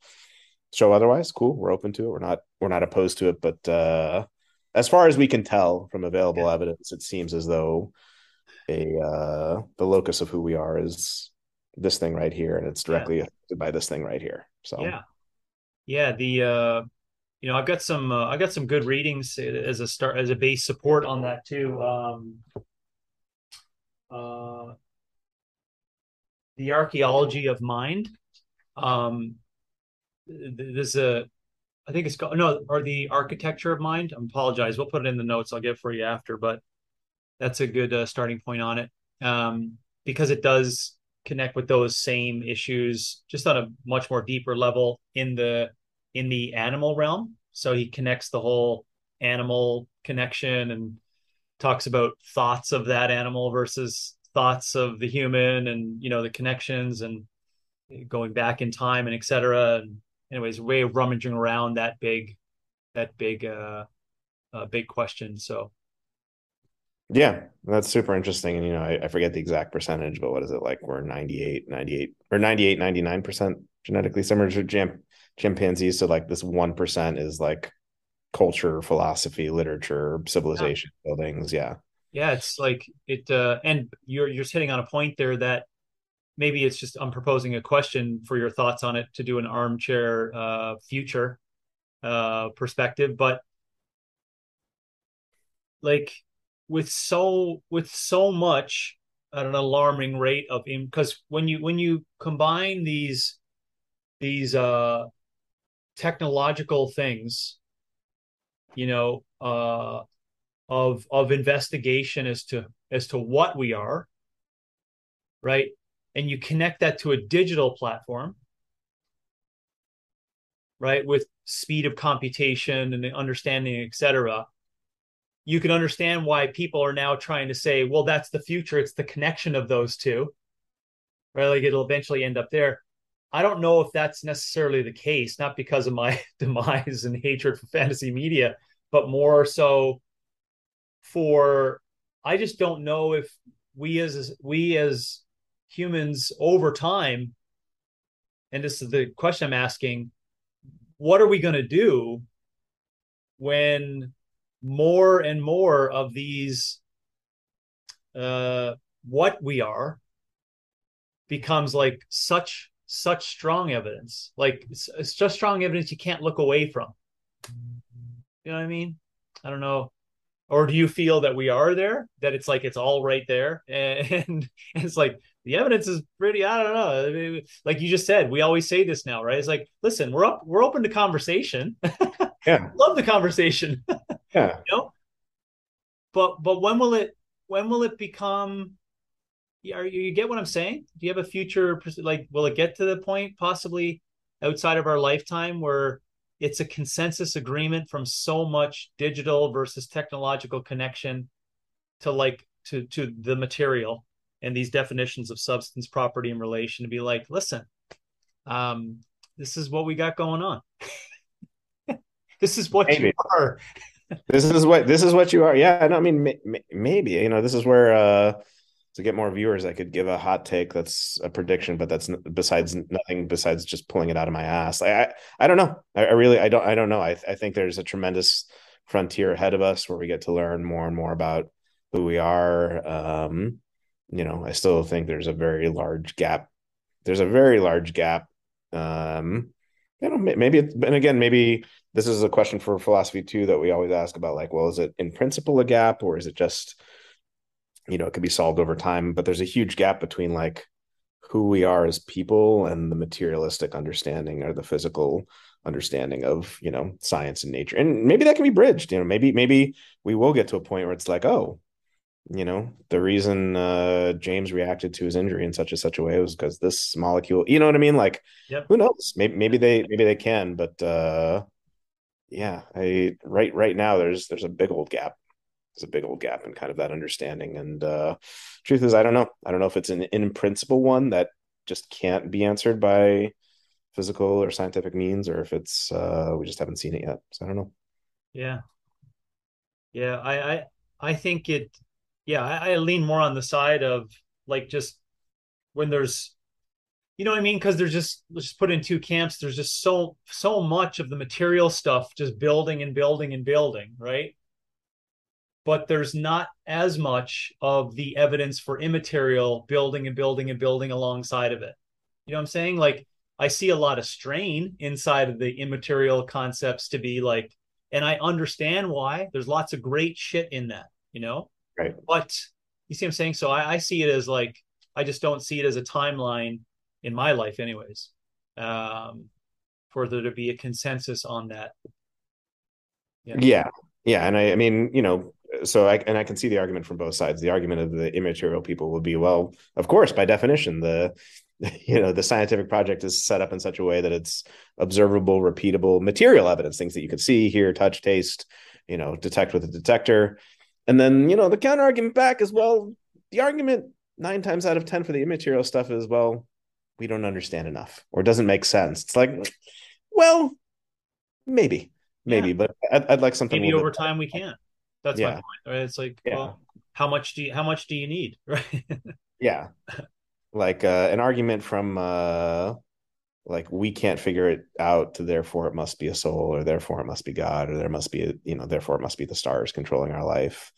show otherwise cool we're open to it we're not we're not opposed to it but uh as far as we can tell from available yeah. evidence it seems as though a uh the locus of who we are is this thing right here and it's directly yeah. affected by this thing right here so yeah yeah the uh you know i've got some uh, i got some good readings as a start as a base support on that too um uh, the archaeology of mind. Um, there's a, I think it's called no, or the architecture of mind. I apologize. We'll put it in the notes. I'll get for you after, but that's a good uh, starting point on it um, because it does connect with those same issues, just on a much more deeper level in the in the animal realm. So he connects the whole animal connection and talks about thoughts of that animal versus thoughts of the human and you know the connections and going back in time and etc and anyways way of rummaging around that big that big uh, uh big question so yeah that's super interesting and you know I, I, forget the exact percentage but what is it like we're 98 98 or 98 99 percent genetically similar to chimp, chimpanzees so like this 1% is like culture, philosophy, literature, civilization, yeah. buildings. Yeah. Yeah, it's like it uh and you're you're hitting on a point there that maybe it's just I'm proposing a question for your thoughts on it to do an armchair uh future uh perspective, but like with so with so much at an alarming rate of because when you when you combine these these uh technological things you know, uh, of of investigation as to as to what we are, right? And you connect that to a digital platform, right, with speed of computation and understanding, et cetera. You can understand why people are now trying to say, well, that's the future. It's the connection of those two, right? Like it'll eventually end up there. I don't know if that's necessarily the case, not because of my demise and hatred for fantasy media, but more so for I just don't know if we as we as humans over time, and this is the question I'm asking, what are we going to do when more and more of these uh, what we are becomes like such such strong evidence like it's, it's just strong evidence you can't look away from you know what I mean? I don't know. Or do you feel that we are there? That it's like it's all right there, and, and it's like the evidence is pretty. I don't know. I mean, like you just said, we always say this now, right? It's like, listen, we're up, we're open to conversation. Yeah, love the conversation. Yeah. You know? But but when will it when will it become are you, you get what I'm saying? Do you have a future like will it get to the point possibly outside of our lifetime where it's a consensus agreement from so much digital versus technological connection to like to to the material and these definitions of substance property and relation to be like listen um this is what we got going on this is what maybe. you are this is what this is what you are yeah i mean may, maybe you know this is where uh to get more viewers, I could give a hot take that's a prediction, but that's besides nothing besides just pulling it out of my ass. I I, I don't know. I, I, really I don't I don't know. I I think there's a tremendous frontier ahead of us where we get to learn more and more about who we are. Um, you know, I still think there's a very large gap. There's a very large gap. Um, you know, maybe it's, and again, maybe this is a question for philosophy too that we always ask about. Like, well, is it in principle a gap, or is it just you know it could be solved over time but there's a huge gap between like who we are as people and the materialistic understanding or the physical understanding of you know science and nature and maybe that can be bridged you know maybe maybe we will get to a point where it's like oh you know the reason uh james reacted to his injury in such a such a way was because this molecule you know what i mean like yep. who knows maybe maybe they maybe they can but uh yeah i right right now there's there's a big old gap there's a big old gap in kind of that understanding. And uh, truth is, I don't know. I don't know if it's an in principle one that just can't be answered by physical or scientific means, or if it's uh, we just haven't seen it yet. So I don't know. Yeah, yeah. I I I think it. Yeah, I, I lean more on the side of like just when there's you know what I mean? Because there's just let's just put in two camps. There's just so so much of the material stuff just building and building and building, right? but there's not as much of the evidence for immaterial building and building and building alongside of it. You know what I'm saying? Like I see a lot of strain inside of the immaterial concepts to be like, and I understand why. There's lots of great shit in that, you know? Right. But you see what I'm saying? So I, I see it as like, I just don't see it as a timeline in my life, anyways, um, for there to be a consensus on that. Yeah. Yeah. Yeah. And I, I mean, you know, so I and I can see the argument from both sides. The argument of the immaterial people would be, well, of course, by definition, the you know the scientific project is set up in such a way that it's observable, repeatable, material evidence, things that you can see, hear, touch, taste, you know, detect with a detector. And then you know the counter argument back as well. The argument nine times out of ten for the immaterial stuff is, well, we don't understand enough or it doesn't make sense. It's like, well, maybe, maybe, yeah. but I'd, I'd, like something. Maybe over time we can. That's yeah. my point. Right? It's like, yeah. well, how much do you how much do you need? Right. yeah. Like uh, an argument from uh like we can't figure it out to therefore it must be a soul or therefore it must be god or there must be a you know therefore it must be the stars controlling our life.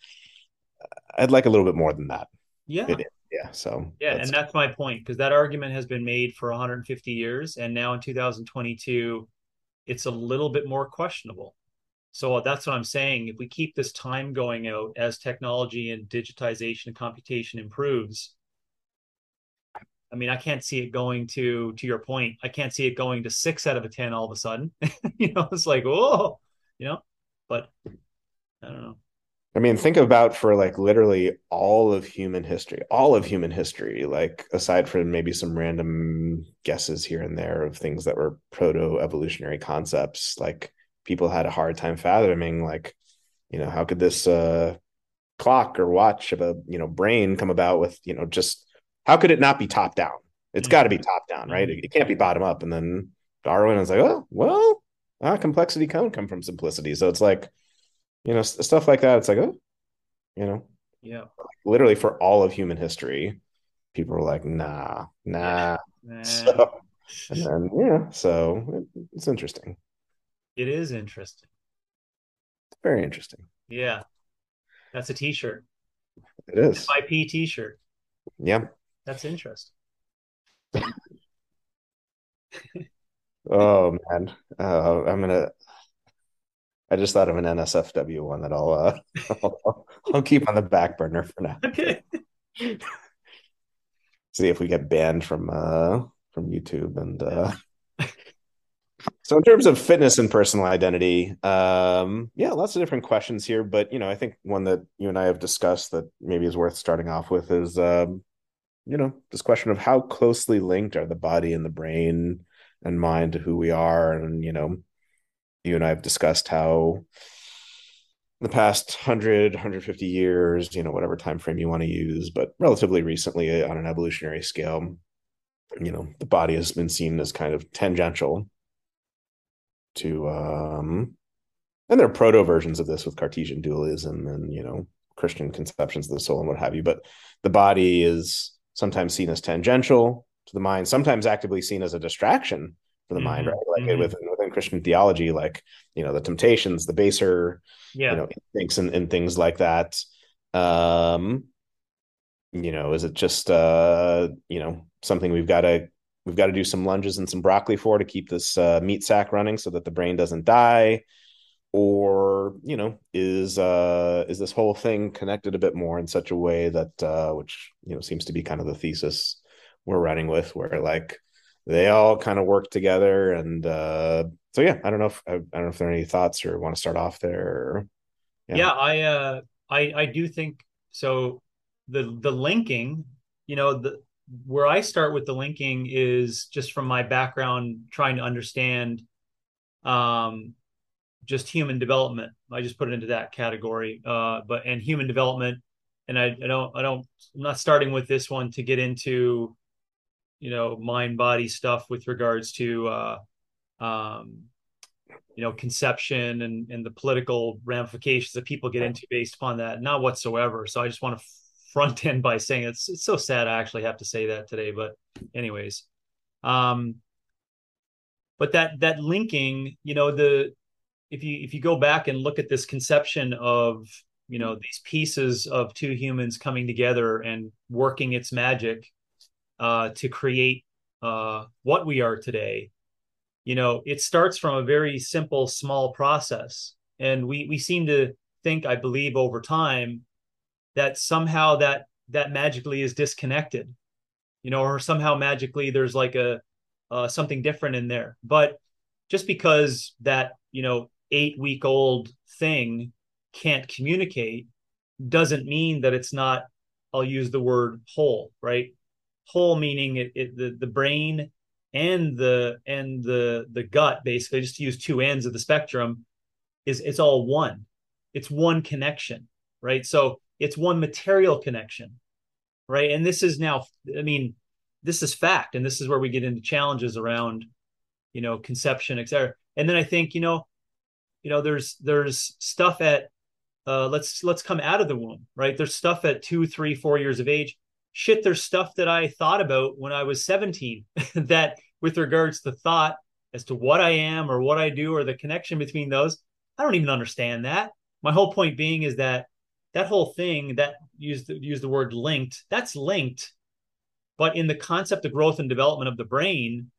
I'd like a little bit more than that. Yeah. Yeah so yeah that's... and that's my point because that argument has been made for 150 years and now in 2022 it's a little bit more questionable. So that's what I'm saying. If we keep this time going out as technology and digitization and computation improves, I mean, I can't see it going to to your point. I can't see it going to six out of a ten all of a sudden. you know, it's like, oh, you know, but I don't know. I mean, think about for like literally all of human history, all of human history, like aside from maybe some random guesses here and there of things that were proto evolutionary concepts, like people had a hard time fathoming like you know how could this uh clock or watch of a you know brain come about with you know just how could it not be top down It's mm-hmm. got to be top down right mm-hmm. it, it, can't be bottom up and then darwin is like oh well ah, complexity can come from simplicity so it's like you know stuff like that it's like oh you know yeah literally for all of human history people were like nah nah, nah. So, and then yeah so it, it's interesting it is interesting. Very interesting. Yeah. That's a t-shirt. It is. FIP t-shirt. Yeah. That's interesting. oh man. Uh, I'm gonna I just thought of an NSFW one that I'll uh I'll, I'll keep on the back burner for now. Okay. See if we get banned from uh from YouTube and uh So in terms of fitness and personal identity, um, yeah, lots of different questions here. But you know, I think one that you and I have discussed that maybe is worth starting off with is, um, you know, this question of how closely linked are the body and the brain and mind to who we are, and you know, you and I have discussed how the past 100 150 years you know whatever time frame you want to use but relatively recently on an evolutionary scale you know the body has been seen as kind of tangential to um and there are proto versions of this with cartesian dualism and you know christian conceptions of the soul and what have you but the body is sometimes seen as tangential to the mind sometimes actively seen as a distraction for the mm-hmm. mind right like mm-hmm. within, within christian theology like you know the temptations the baser yeah. you know instincts and, and things like that um you know is it just uh you know something we've got to we've got to do some lunges and some broccoli for to keep this uh, meat sack running so that the brain doesn't die or you know is uh is this whole thing connected a bit more in such a way that uh which you know seems to be kind of the thesis we're running with where like they all kind of work together and uh so yeah i don't know if i, I don't know if there are any thoughts or want to start off there yeah. yeah i uh i i do think so the the linking you know the where I start with the linking is just from my background trying to understand um, just human development. I just put it into that category. Uh, but and human development, and I, I don't I don't I'm not starting with this one to get into you know mind body stuff with regards to uh, um, you know conception and and the political ramifications that people get into based upon that. Not whatsoever. So I just want to front end by saying it's it's so sad I actually have to say that today, but anyways. Um but that that linking, you know, the if you if you go back and look at this conception of, you know, these pieces of two humans coming together and working its magic uh to create uh what we are today, you know, it starts from a very simple small process. And we we seem to think, I believe over time, that somehow that that magically is disconnected you know or somehow magically there's like a uh, something different in there but just because that you know eight week old thing can't communicate doesn't mean that it's not i'll use the word whole right? Whole meaning it, it the, the brain and the and the the gut basically just to use two ends of the spectrum is it's all one. It's one connection right? So it's one material connection right? And this is now i mean this is fact and this is where we get into challenges around you know conception etc and then i think you know you know there's there's stuff at uh let's let's come out of the womb right? There's stuff at two three four years of age. Shit there's stuff that i thought about when i was 17 that with regards to thought as to what i am or what i do or the connection between those i don't even understand that. My whole point being is that that whole thing that used use the word linked that's linked but in the concept of growth and development of the brain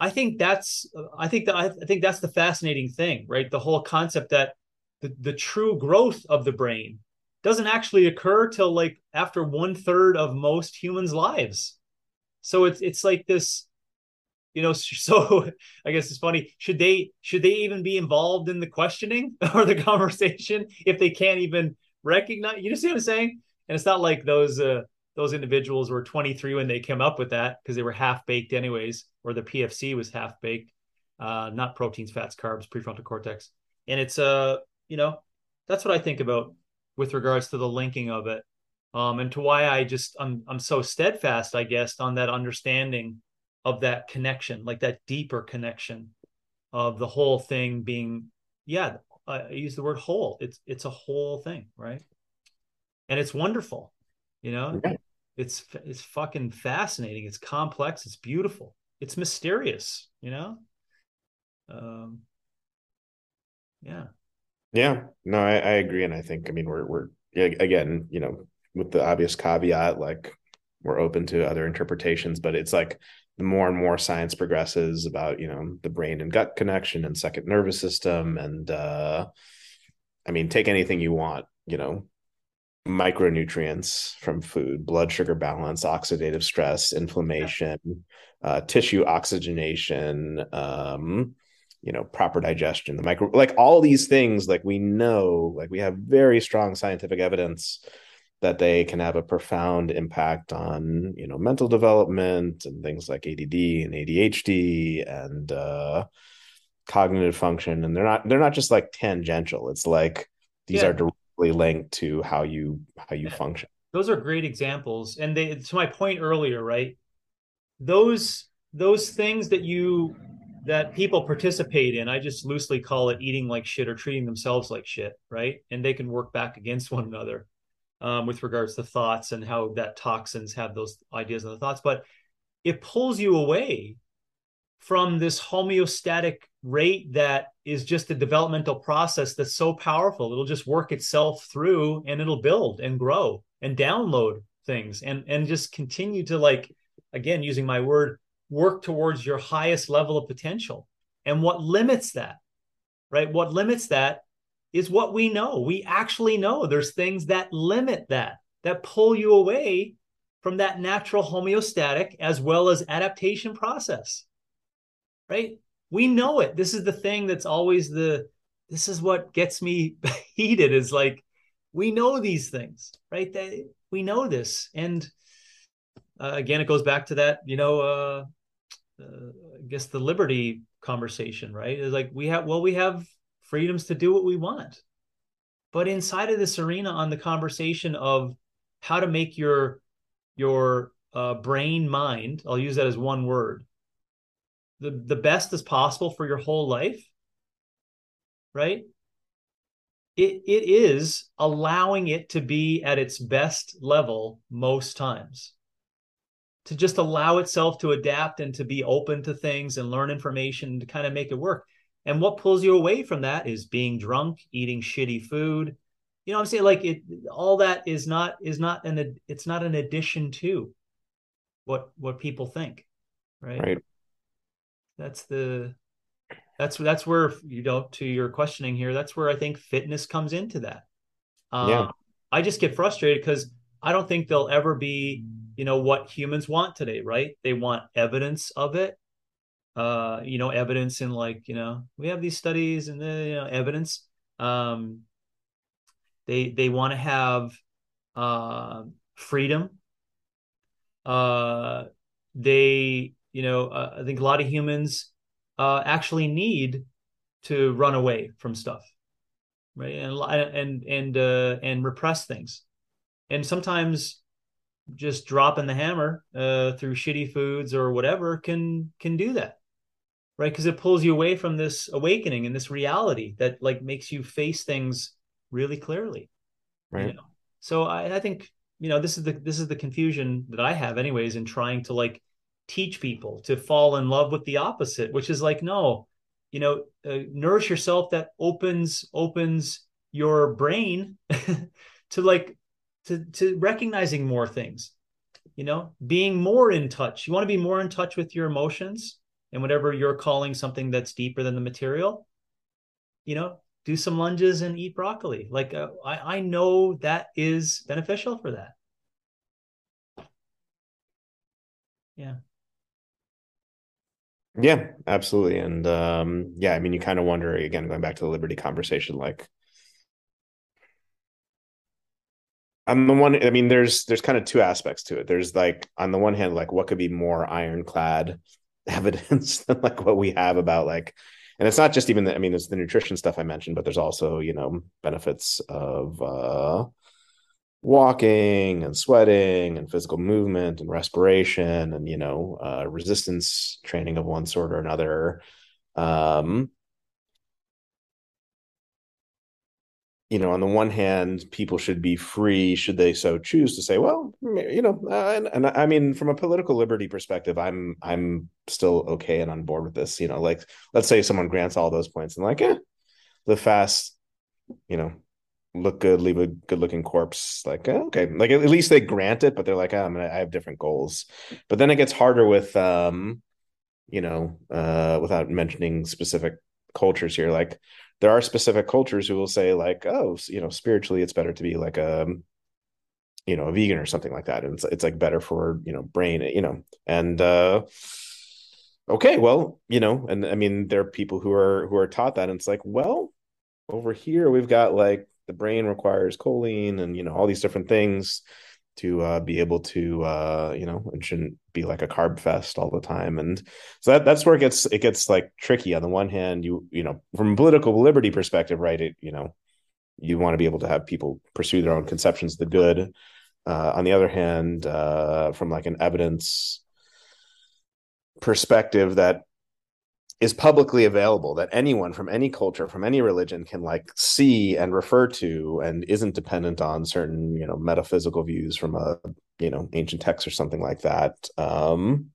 i think that's i think that i think that's the fascinating thing right the whole concept that the, the true growth of the brain doesn't actually occur till like after one third of most humans lives so it's it's like this you know so i guess it's funny should they should they even be involved in the questioning or the conversation if they can't even recognize. You see what I'm saying? And it's not like those uh, those individuals were 23 when they came up with that because they were half baked anyways, or the PFC was half baked, uh, not proteins, fats, carbs, prefrontal cortex. And it's uh, you know, that's what I think about with regards to the linking of it. Um, and to why I just I'm I'm so steadfast, I guess, on that understanding of that connection, like that deeper connection of the whole thing being, yeah, I use the word whole. It's it's a whole thing, right? And it's wonderful, you know. Yeah. It's it's fucking fascinating. It's complex. It's beautiful. It's mysterious, you know. Um, yeah. Yeah. No, I, I agree, and I think I mean we're we're again, you know, with the obvious caveat, like we're open to other interpretations, but it's like the more and more science progresses about you know the brain and gut connection and second nervous system and uh i mean take anything you want you know micronutrients from food, blood sugar balance, oxidative stress, inflammation, uh, tissue oxygenation, um, you know, proper digestion, the micro, like all these things, like we know, like we have very strong scientific evidence that they can have a profound impact on, you know, mental development and things like ADD and ADHD and uh, cognitive function. And they're not, they're not just like tangential. It's like these yeah. are directly linked to how you how you function. Those are great examples. And they to my point earlier, right? Those those things that you that people participate in, I just loosely call it eating like shit or treating themselves like shit, right? And they can work back against one another um, with regards to thoughts and how that toxins have those ideas and the thoughts. But it pulls you away from this homeostatic rate that is just a developmental process that's so powerful. It'll just work itself through and it'll build and grow and download things and and just continue to like again using my word work towards your highest level of potential. And what limits that, right? What limits that is what we know. We actually know there's things that limit that, that pull you away from that natural homeostatic as well as adaptation process, right? We know it. This is the thing that's always the, this is what gets me heated is like, we know these things, right? That we know this. And uh, again, it goes back to that, you know, uh, uh, I guess the liberty conversation, right? Is like we have well, we have freedoms to do what we want, but inside of this arena, on the conversation of how to make your your uh, brain mind, I'll use that as one word, the the best as possible for your whole life, right? It it is allowing it to be at its best level most times to just allow itself to adapt and to be open to things and learn information to kind of make it work. And what pulls you away from that is being drunk, eating shitty food. You know I'm saying? Like it all that is not is not an it's not an addition to what what people think. Right. Right. That's the that's that's where you know to your questioning here, that's where I think fitness comes into that. Um, yeah. I just get frustrated because I don't think they'll ever be you know what humans want today right they want evidence of it uh you know evidence in like you know we have these studies and the you know evidence um they they want to have uh freedom uh they you know uh, i think a lot of humans uh actually need to run away from stuff right? And and and uh and repress things. And sometimes just dropping the hammer uh, through shitty foods or whatever can can do that right? Because it pulls you away from this awakening and this reality that like makes you face things really clearly right. you know? so I, I think you know this is the this is the confusion that i have anyways in trying to like teach people to fall in love with the opposite which is like no you know uh, nourish yourself that opens opens your brain to like to to recognizing more things you know being more in touch. You want to be more in touch with your emotions and whatever you're calling something that's deeper than the material you know do some lunges and eat broccoli. Like uh, I, I know that is beneficial for that. Yeah yeah absolutely and um yeah i mean you kind of wonder again going back to the liberty conversation like on the one i mean there's there's kind of two aspects to it. There's like on the one hand like what could be more ironclad evidence than like what we have about like and it's not just even the, i mean it's the nutrition stuff i mentioned but there's also you know benefits of uh walking and sweating and physical movement and respiration and you know uh resistance training of one sort or another um you know, on the one hand, people should be free, should they so choose, to say, well, you know, uh, and, and I mean, from a political liberty perspective, I'm I'm still okay and on board with this. You know, like let's say someone grants all those points and like, eh, live fast, you know, look good, leave a good looking corpse. Like, eh, okay, like at least they grant it, but they're like, oh, I'm gonna, I have different goals. But then it gets harder with, um, you know, uh, without mentioning specific cultures here, like there are specific cultures who will say like oh you know spiritually it's better to be like a you know a vegan or something like that and it's, it's like better for you know brain you know and uh okay well you know and i mean there are people who are who are taught that and it's like well over here we've got like the brain requires choline and you know all these different things to uh, be able to uh, you know it shouldn't be like a carb fest all the time. And so that that's where it gets it gets like tricky. On the one hand you you know from a political liberty perspective right it you know you want to be able to have people pursue their own conceptions of the good. Uh, on the other hand uh, from like an evidence perspective that is publicly available that anyone from any culture from any religion can like see and refer to and isn't dependent on certain you know metaphysical views from a you know ancient text or something like that. Um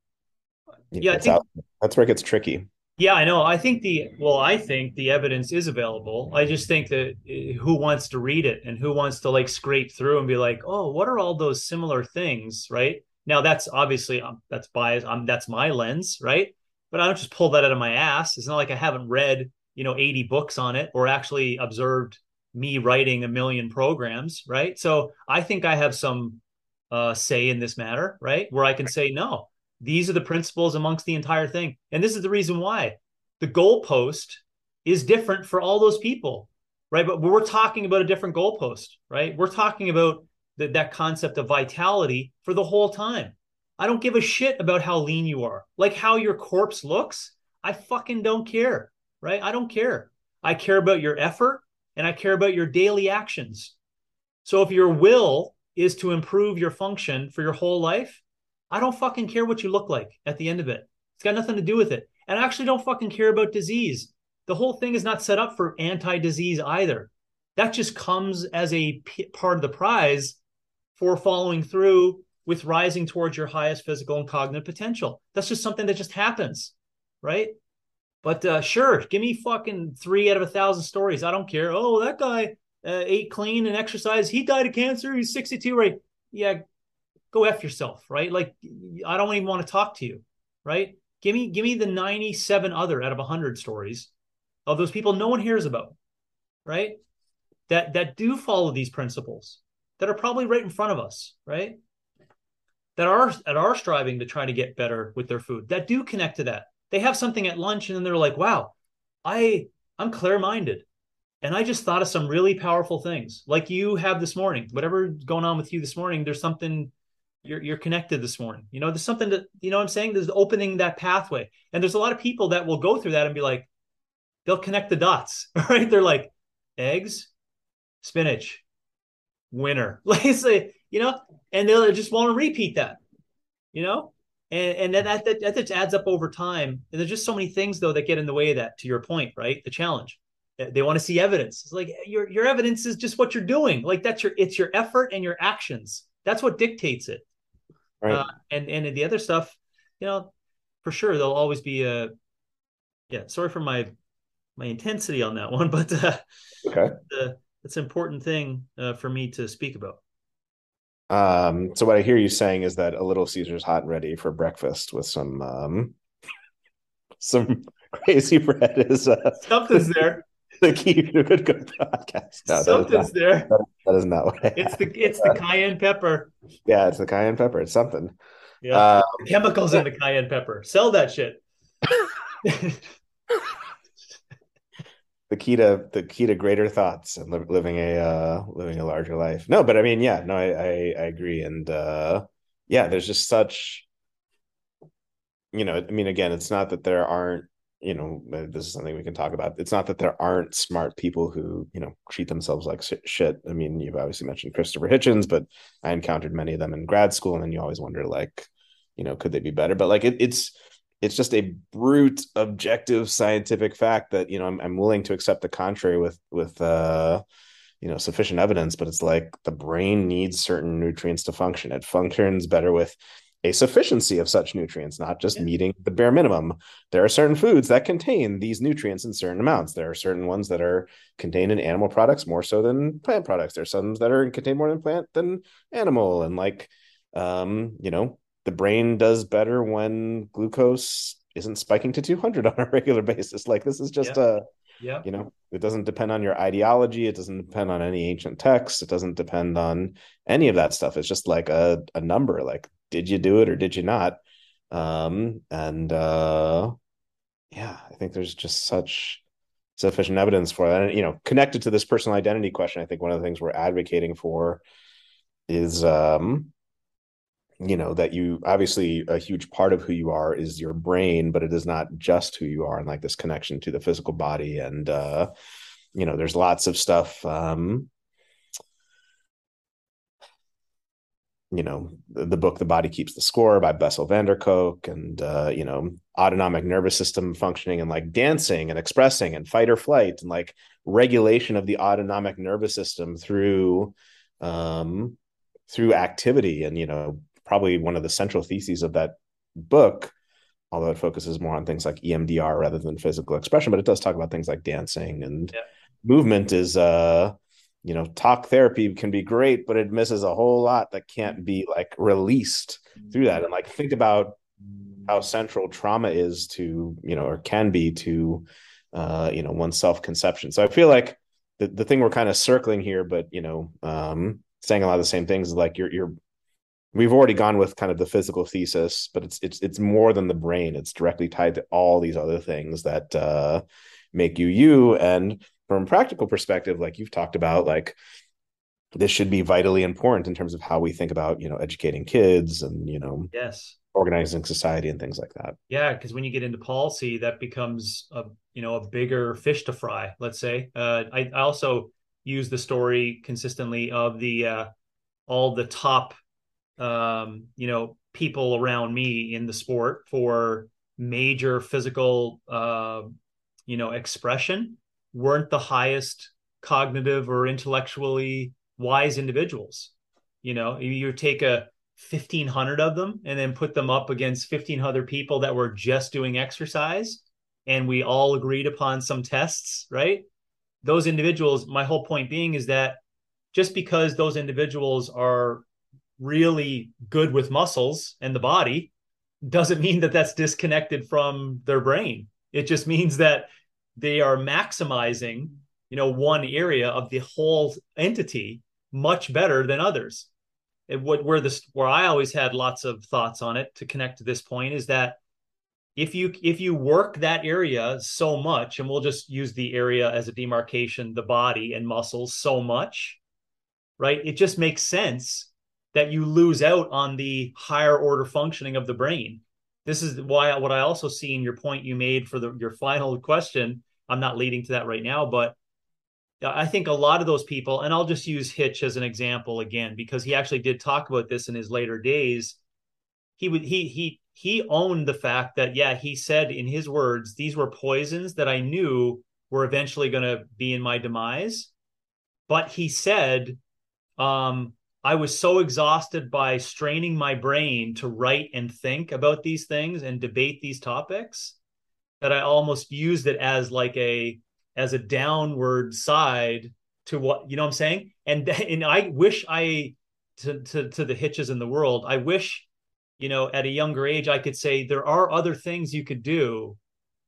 yeah think, out, that's where it gets tricky. Yeah i know. I think the well i think the evidence is available. I just think that eh, who wants to read it and who wants to like scrape through and be like oh what are all those similar things right? Now that's obviously um, that's bias um, that's my lens right but I don't just pull that out of my ass. It's not like I haven't read, you know, 80 books on it or actually observed me writing a million programs, right? So I think I have some uh, say in this matter, right? Where I can say, no, these are the principles amongst the entire thing. And this is the reason why the goalpost is different for all those people, right? But we're talking about a different goalpost, right? We're talking about the, that concept of vitality for the whole time. I don't give a shit about how lean you are. Like how your corpse looks, I fucking don't care, right? I don't care. I care about your effort and I care about your daily actions. So if your will is to improve your function for your whole life, I don't fucking care what you look like at the end of it. It's got nothing to do with it. And I actually don't fucking care about disease. The whole thing is not set up for anti disease either. That just comes as a p- part of the prize for following through with rising towards your highest physical and cognitive potential. That's just something that just happens, right? But uh, sure, give me fucking three out of a thousand stories. I don't care. Oh, that guy uh, ate clean and exercised. He died of cancer. He's 62, right? Yeah, go f yourself, right? Like I don't even want to talk to you, right? Give me give me the 97 other out of 100 stories of those people no one hears about, right? That that do follow these principles that are probably right in front of us, right? That are that are striving to try to get better with their food that do connect to that. They have something at lunch and then they're like wow i i'm clear-minded. And i just thought of some really powerful things. Like you have this morning whatever's going on with you this morning there's something you're you're connected this morning. You know there's something that you know what i'm saying? There's opening that pathway. And there's a lot of people that will go through that and be like they'll connect the dots right? They're like eggs spinach winner. Like say you know, and they'll just want to repeat that, you know, and and then that, that that just adds up over time. And there's just so many things though that get in the way of that. To your point, right? The challenge. They want to see evidence. It's like your your evidence is just what you're doing. Like that's your it's your effort and your actions. That's what dictates it. Right. Uh, and and the other stuff, you know, for sure there'll always be a. Yeah, sorry for my my intensity on that one, but uh, okay, the, it's an important thing uh, for me to speak about. Um, so what I hear you saying is that a little Caesar's hot and ready for breakfast with some um, some crazy bread is uh, something's there. The key to a good good podcast. No, something's not, there. That, that is not what I it's the it's the cayenne pepper. Yeah, it's the cayenne pepper. It's something. Yeah, um, chemicals in the cayenne pepper. Sell that shit. the key to the key to greater thoughts and li- living a uh living a larger life. No but i mean yeah no i i, I agree. And uh yeah there's just such you know i mean again it's not that there aren't you know uh, this is something we can talk about. It's not that there aren't smart people who you know treat themselves like shit. I mean you've obviously mentioned christopher hitchens but i encountered many of them in grad school and then you always wonder like you know could they be better? But like it, it's it's just a brute objective scientific fact that you know I'm, I'm willing to accept the contrary with with uh you know sufficient evidence but it's like the brain needs certain nutrients to function. It functions better with a sufficiency of such nutrients not just yeah. meeting the bare minimum. There are certain foods that contain these nutrients in certain amounts. There are certain ones that are contained in animal products more so than plant products. There's some that are contained more in plant than animal. And like um you know the brain does better when glucose isn't spiking to 200 on a regular basis like this is just yeah. a Yeah. You know, it doesn't depend on your ideology. It doesn't depend on any ancient texts. It doesn't depend on any of that stuff. It's just like a, a number. Like, did you do it or did you not? Um, and uh, yeah, I think there's just such sufficient evidence for that. And you know, connected to this personal identity question, I think one of the things we're advocating for is um you know that you obviously a huge part of who you are is your brain but it is not just who you are and like this connection to the physical body and uh you know there's lots of stuff um you know the, the book the body keeps the score by bessel van der kolk and uh you know autonomic nervous system functioning and like dancing and expressing and fight or flight and like regulation of the autonomic nervous system through um through activity and you know probably one of the central theses of that book although it focuses more on things like emdr rather than physical expression but it does talk about things like dancing and yeah. movement is uh you know talk therapy can be great but it misses a whole lot that can't be like released through that and like think about how central trauma is to you know or can be to uh you know one's self-conception so i feel like the, the thing we're kind of circling here but you know um saying a lot of the same things is like you're you're we've already gone with kind of the physical thesis but it's it's it's more than the brain it's directly tied to all these other things that uh make you you and from a practical perspective, like you've talked about, like this should be vitally important in terms of how we think about, you know, educating kids and, you know, yes, organizing society and things like that. Yeah, because when you get into policy, that becomes a you know a bigger fish to fry. Let's say. Uh, I, I also use the story consistently of the uh, all the top, um, you know, people around me in the sport for major physical, uh, you know, expression weren't the highest cognitive or intellectually wise individuals. You know, you take a 1500 of them and then put them up against 1500 people that were just doing exercise and we all agreed upon some tests, right? Those individuals, my whole point being is that just because those individuals are really good with muscles and the body doesn't mean that that's disconnected from their brain. It just means that they are maximizing you know one area of the whole entity much better than others and what where this where i always had lots of thoughts on it to connect to this point is that if you if you work that area so much and we'll just use the area as a demarcation the body and muscles so much right it just makes sense that you lose out on the higher order functioning of the brain this is why what i also see in your point you made for the your final question I'm not leading to that right now, but I think a lot of those people, and I'll just use Hitch as an example again, because he actually did talk about this in his later days. He would he he he owned the fact that yeah, he said in his words, these were poisons that I knew were eventually going to be in my demise. But he said, um, I was so exhausted by straining my brain to write and think about these things and debate these topics that I almost used it as like a as a downward side to what you know what I'm saying? And and I wish I to to to the hitches in the world I wish you know at a younger age I could say there are other things you could do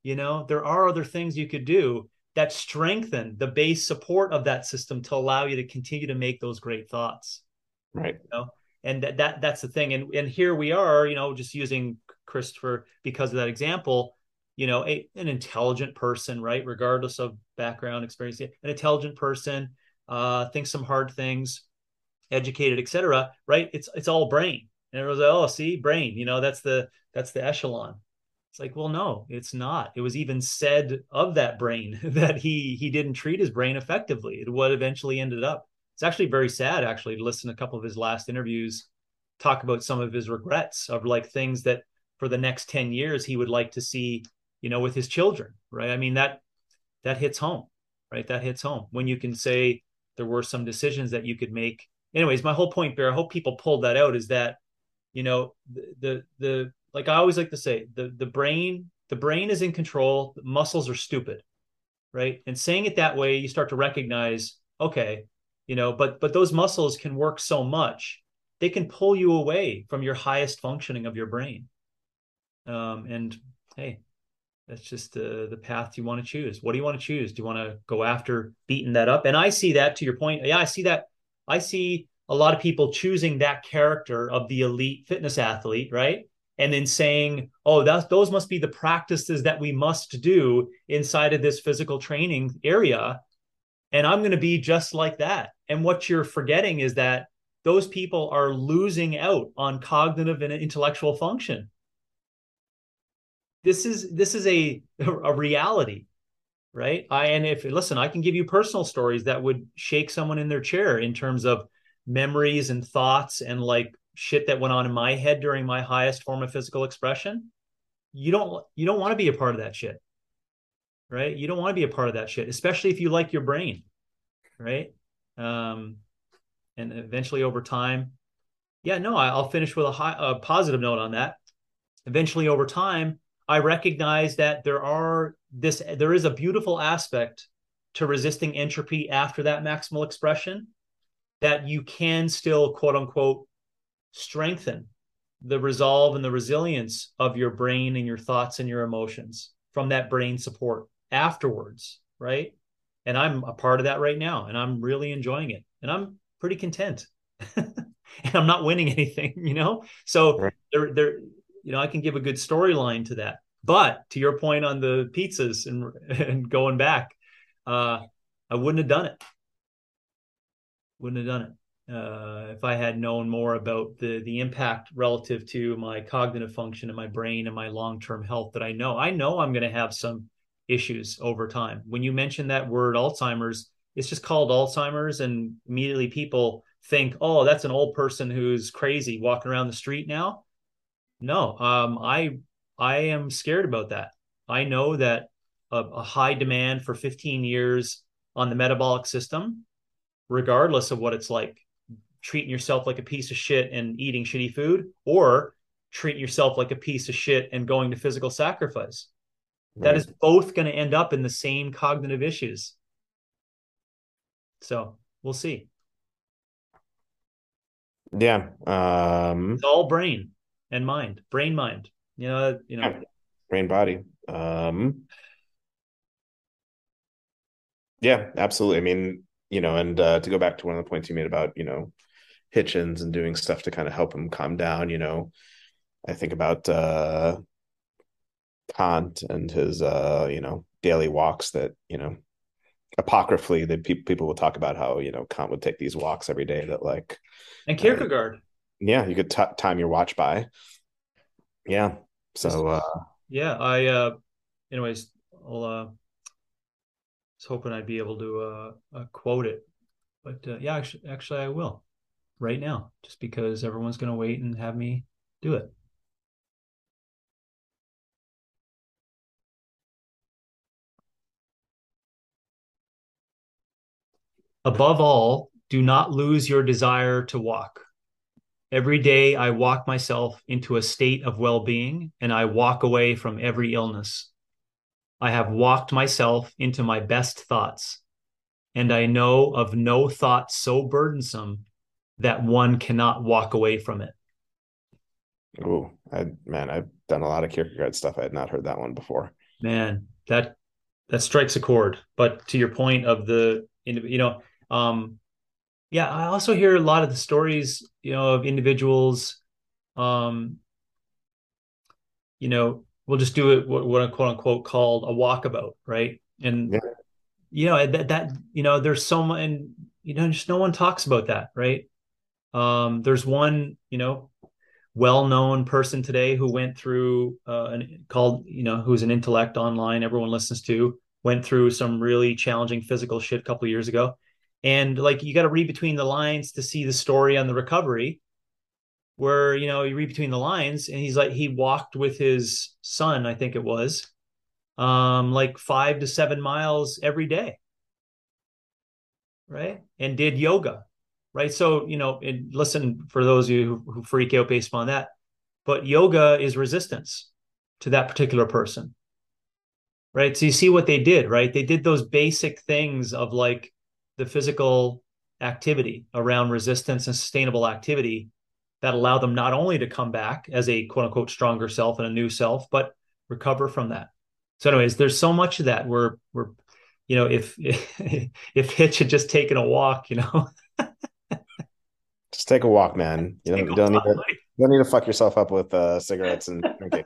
you know? There are other things you could do that strengthen the base support of that system to allow you to continue to make those great thoughts right. You know? And that, that that's the thing. And and here we are you know just using Christopher because of that example you know a, an intelligent person right? Regardless of background experience an intelligent person uh thinks some hard things educated etc right? It's it's all brain. And it was like oh see brain. You know that's the that's the echelon. It's like well no it's not. It was even said of that brain that he he didn't treat his brain effectively. It what eventually ended up it's actually very sad actually to listen to a couple of his last interviews talk about some of his regrets of like things that for the next 10 years he would like to see you know, with his children, right? I mean, that that hits home, right? That hits home when you can say there were some decisions that you could make. Anyways, my whole point, Bear, I hope people pulled that out is that, you know, the the, the like I always like to say, the the brain, the brain is in control, muscles are stupid, right? And saying it that way, you start to recognize, okay, you know, but but those muscles can work so much, they can pull you away from your highest functioning of your brain. Um, and hey, that's just the the path you want to choose. What do you want to choose? Do you want to go after beating that up? And I see that to your point. Yeah, I see that. I see a lot of people choosing that character of the elite fitness athlete, right? And then saying, "Oh, that's those must be the practices that we must do inside of this physical training area." And I'm going to be just like that. And what you're forgetting is that those people are losing out on cognitive and intellectual function. This is this is a a reality right? I and if listen i can give you personal stories that would shake someone in their chair in terms of memories and thoughts and like shit that went on in my head during my highest form of physical expression. You don't you don't want to be a part of that shit right? You don't want to be a part of that shit especially if you like your brain right um and eventually over time yeah no i'll finish with a high a positive note on that. Eventually over time I recognize that there are this there is a beautiful aspect to resisting entropy after that maximal expression that you can still quote unquote strengthen the resolve and the resilience of your brain and your thoughts and your emotions from that brain support afterwards right and i'm a part of that right now and i'm really enjoying it and i'm pretty content and i'm not winning anything you know so right. there there you know, I can give a good storyline to that. But to your point on the pizzas and and going back, uh, I wouldn't have done it. Wouldn't have done it uh, if I had known more about the the impact relative to my cognitive function and my brain and my long term health. That I know, I know I'm going to have some issues over time. When you mention that word Alzheimer's, it's just called Alzheimer's, and immediately people think, oh, that's an old person who's crazy walking around the street now no, um, I I am scared about that. I know that a, a high demand for 15 years on the metabolic system, regardless of what it's like, treating yourself like a piece of shit and eating shitty food, or treating yourself like a piece of shit and going to physical sacrifice. Right. That is both going to end up in the same cognitive issues. So we'll see. Yeah. Um, it's all brain and mind, brain mind. You know, you know, yeah. brain body. Um, yeah, absolutely. I mean, you know, and uh, to go back to one of the points you made about you know Hitchens and doing stuff to kind of help him calm down. You know, I think about uh, Kant and his uh, you know daily walks that you know apocryphally that pe- people will talk about how you know Kant would take these walks every day that like and Kierkegaard. Yeah you could t- time your watch by. Yeah so uh yeah i uh anyways i'll uh was hoping i'd be able to uh, uh quote it but uh, yeah actually, actually i will right now just because everyone's going to wait and have me do it above all do not lose your desire to walk Every day I walk myself into a state of well being and I walk away from every illness. I have walked myself into my best thoughts, and I know of no thought so burdensome that one cannot walk away from it. Oh, man, I've done a lot of Kierkegaard stuff. I had not heard that one before. Man, that that strikes a chord. But to your point of the, you know, um, yeah, I also hear a lot of the stories, you know, of individuals, um, you know, we'll just do it what, what quote unquote called a walkabout, right? And yeah. you know that that you know, there's so much, and you know, just no one talks about that, right? Um, there's one, you know, well-known person today who went through uh, an, called, you know, who's an intellect online, everyone listens to, went through some really challenging physical shit a couple years ago and like you got to read between the lines to see the story on the recovery where you know you read between the lines and he's like he walked with his son i think it was um like five to seven miles every day. Right? And did yoga. Right? So you know and listen for those of you who, who freak out based on that but yoga is resistance to that particular person. Right? So you see what they did right? They did those basic things of like the physical activity around resistance and sustainable activity that allow them not only to come back as a quote unquote stronger self and a new self, but recover from that. So, anyways, there's so much of that where we're, you know, if if Hitch had just taken a walk, you know. just take a walk, man. You don't, don't need to you don't need to fuck yourself up with uh, cigarettes and drinking.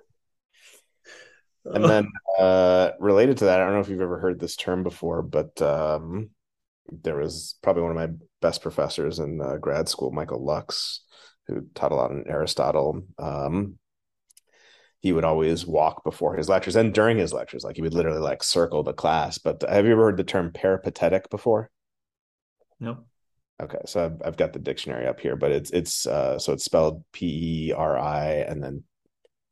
and then uh, related to that, I don't know if you've ever heard this term before, but um, there was probably one of my best professors in uh, grad school, Michael Lux, who taught a lot in Aristotle. Um, he would always walk before his lectures and during his lectures, like he would literally like circle the class. But have you ever heard the term peripatetic before? No. Okay, so I've, I've got the dictionary up here, but it's it's uh, so it's spelled P E R I and then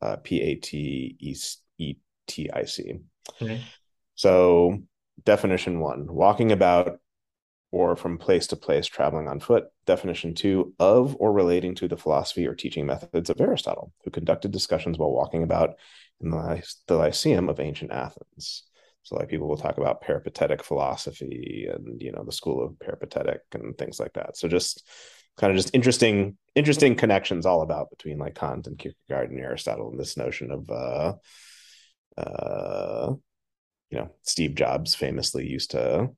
uh, P A T E T I C. Okay. So definition one: walking about or from place to place traveling on foot. Definition two of or relating to the philosophy or teaching methods of Aristotle, who conducted discussions while walking about in the, the Lyceum of ancient Athens. So, like people will talk about peripatetic philosophy and you know the school of peripatetic and things like that. So, just kind of just interesting, interesting connections all about between like Kant and Kierkegaard and Aristotle and this notion of, uh, uh, you know, Steve Jobs famously used to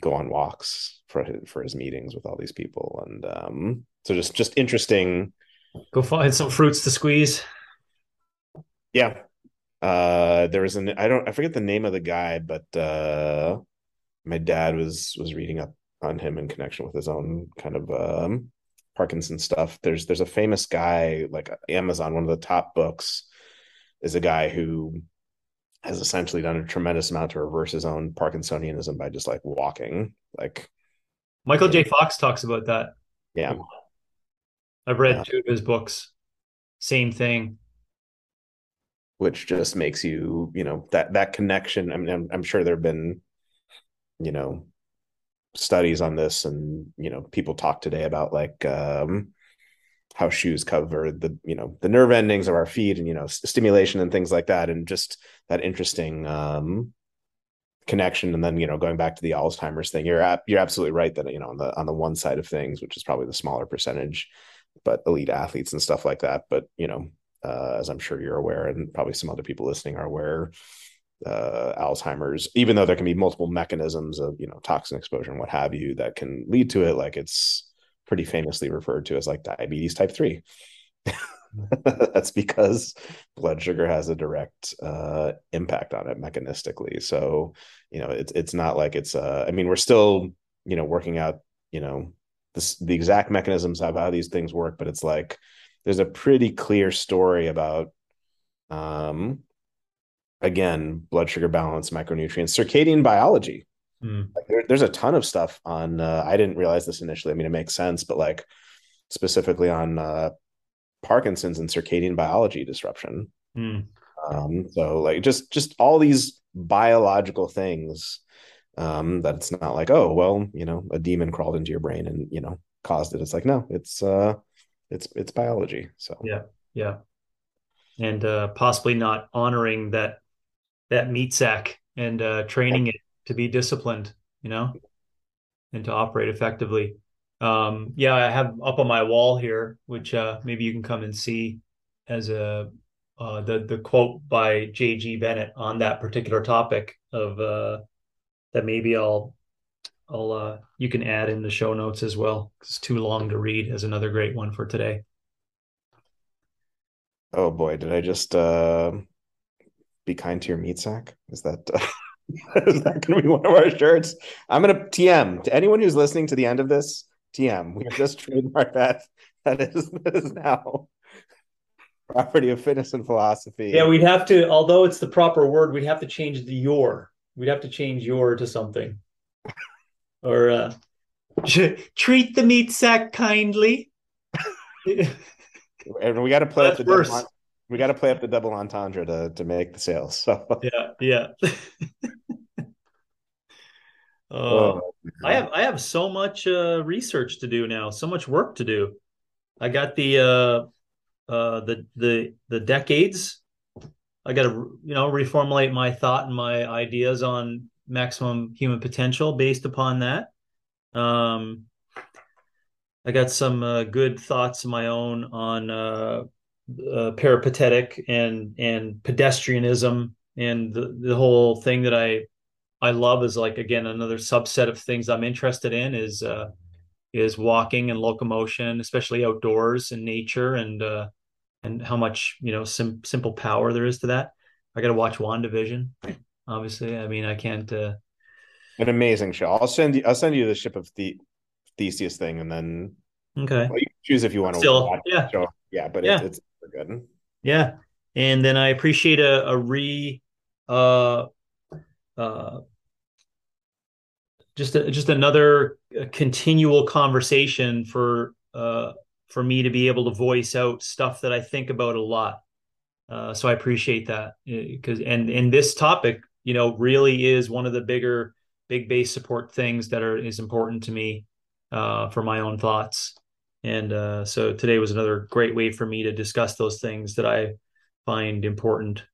go on walks for his, for his meetings with all these people. And um so just just interesting. Go find some fruits to squeeze. Yeah. Uh there was an i don't i forget the name of the guy but uh my dad was was reading up on him in connection with his own kind of um parkinson stuff. There's there's a famous guy like amazon one of the top books is a guy who has essentially done a tremendous amount to reverse his own Parkinsonianism by just like walking. Like Michael J. Fox talks about that. Yeah. I've read yeah. two of his books. Same thing. Which just makes you, you know, that that connection. I mean, I'm, I'm sure there have been, you know, studies on this, and you know, people talk today about like um, how shoes cover the you know the nerve endings of our feet and you know stimulation and things like that and just that interesting um connection. And then you know going back to the alzheimer's thing you're you're absolutely right that you know on the on the one side of things which is probably the smaller percentage but elite athletes and stuff like that. But you know uh, as i'm sure you're aware and probably some other people listening are aware uh, alzheimer's even though there can be multiple mechanisms of you know toxin exposure and what have you that can lead to it like it's pretty famously referred to as like diabetes type 3 that's because blood sugar has a direct uh, impact on it mechanistically. So you know it's it's not like it's uh i mean we're still you know working out you know this, the exact mechanisms of how these things work but it's like there's a pretty clear story about um again blood sugar balance micronutrients circadian biology Mm. Like there, there's a ton of stuff on. Uh, I didn't realize this initially. I mean, it makes sense, but like specifically on uh, Parkinson's and circadian biology disruption. Mm. Um, so like just just all these biological things um, that it's not like oh well you know a demon crawled into your brain and you know caused it. It's like no, it's uh, it's it's biology. So yeah, yeah, and uh, possibly not honoring that that meat sack and uh, training it to be disciplined, you know, and to operate effectively. Um, yeah, I have up on my wall here, which uh, maybe you can come and see as a uh, the the quote by J.G. Bennett on that particular topic of uh, that maybe I'll I'll uh, you can add in the show notes as well. It's too long to read as another great one for today. Oh boy, did I just uh, be kind to your meat sack? Is that? Is that going to be one of our shirts? I'm going to TM to anyone who's listening to the end of this. TM, we just trademarked that. That is, that is now property of fitness and philosophy. Yeah, we'd have to, although it's the proper word, we'd have to change the your. We'd have to change your to something. or uh, treat the meat sack kindly. and we got to play up the worse we got to play up the double entendre to to make the sales. So yeah, yeah. uh, oh, I have I have so much uh, research to do now, so much work to do. I got the uh, uh, the the the decades. I got to you know reformulate my thought and my ideas on maximum human potential based upon that. Um, I got some uh, good thoughts of my own on uh, peripatetic and and pedestrianism and the the whole thing that I I love is like again another subset of things I'm interested in is uh, is walking and locomotion, especially outdoors and nature, and uh, and how much you know sim- simple power there is to that. I got to watch WandaVision, obviously. I mean, I can't. Uh... An amazing show. I'll send you. I'll send you the ship of the Theseus thing, and then okay, well, you choose if you want Still, to watch yeah, show. Yeah, but yeah. It's, it's good. Yeah, and then I appreciate a, a re, uh, uh, just a, just another continual conversation for uh for me to be able to voice out stuff that I think about a lot. Uh, so I appreciate that because and and this topic, you know, really is one of the bigger big base support things that are is important to me uh, for my own thoughts. And uh, so today was another great way for me to discuss those things that I find important,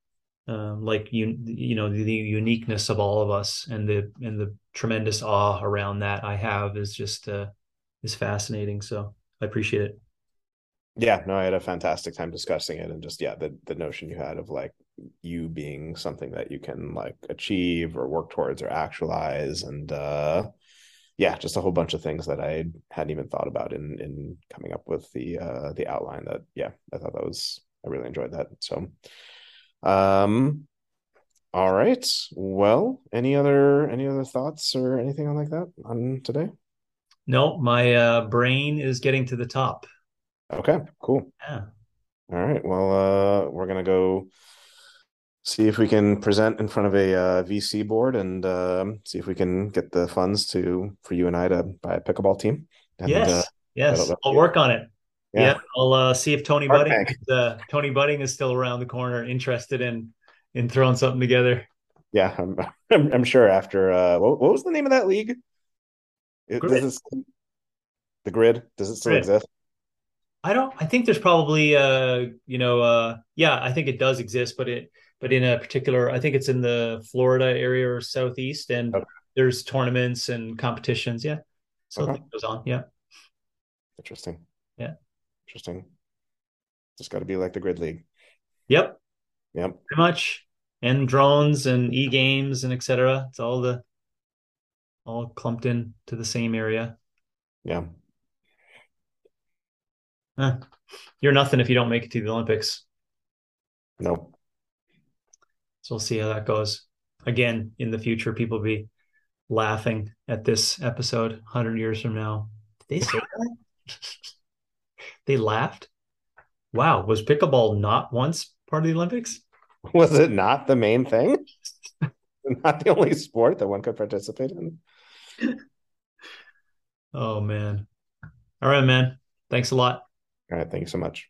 um, like you you know the, the, uniqueness of all of us and the and the tremendous awe around that I have is just uh, is fascinating. So I appreciate it. Yeah, no, I had a fantastic time discussing it, and just yeah, the the notion you had of like you being something that you can like achieve or work towards or actualize, and uh yeah, just a whole bunch of things that I hadn't even thought about in in coming up with the uh the outline. That yeah, I thought that was I really enjoyed that. So, um, all right. Well, any other any other thoughts or anything like that on today? No, my uh, brain is getting to the top. Okay, cool. Yeah. All right. Well, uh, we're gonna go see if we can present in front of a uh, VC board and uh, see if we can get the funds to for you and I to buy a pickleball team. And, yes, uh, yes, I'll work on it. Yeah, yeah I'll uh, see if Tony Shark Budding, uh, Tony Budding is still around the corner, interested in in throwing something together. Yeah, I'm, I'm, I'm sure. After uh, what, what, was the name of that league? It, Grid. It, the grid does it still Grid. exist? I don't. I think there's probably uh, you know, uh, yeah, I think it does exist, but it but in a particular, I think it's in the Florida area or southeast, and okay. there's tournaments and competitions. Yeah, so okay. it goes on. Yeah, interesting. Yeah, interesting. Just got to be like the grid league. Yep. Yep. Pretty much, and drones and e games and etc. It's all the all clumped in to the same area. Yeah. Huh. You're nothing if you don't make it to the Olympics. Nope. So we'll see how that goes. Again, in the future, people will be laughing at this episode 100 years from now. Did they say that? they laughed? Wow. Was pickleball not once part of the Olympics? Was it not the main thing? not the only sport that one could participate in? Oh, man. All right, man. Thanks a lot. All right. Thank you so much.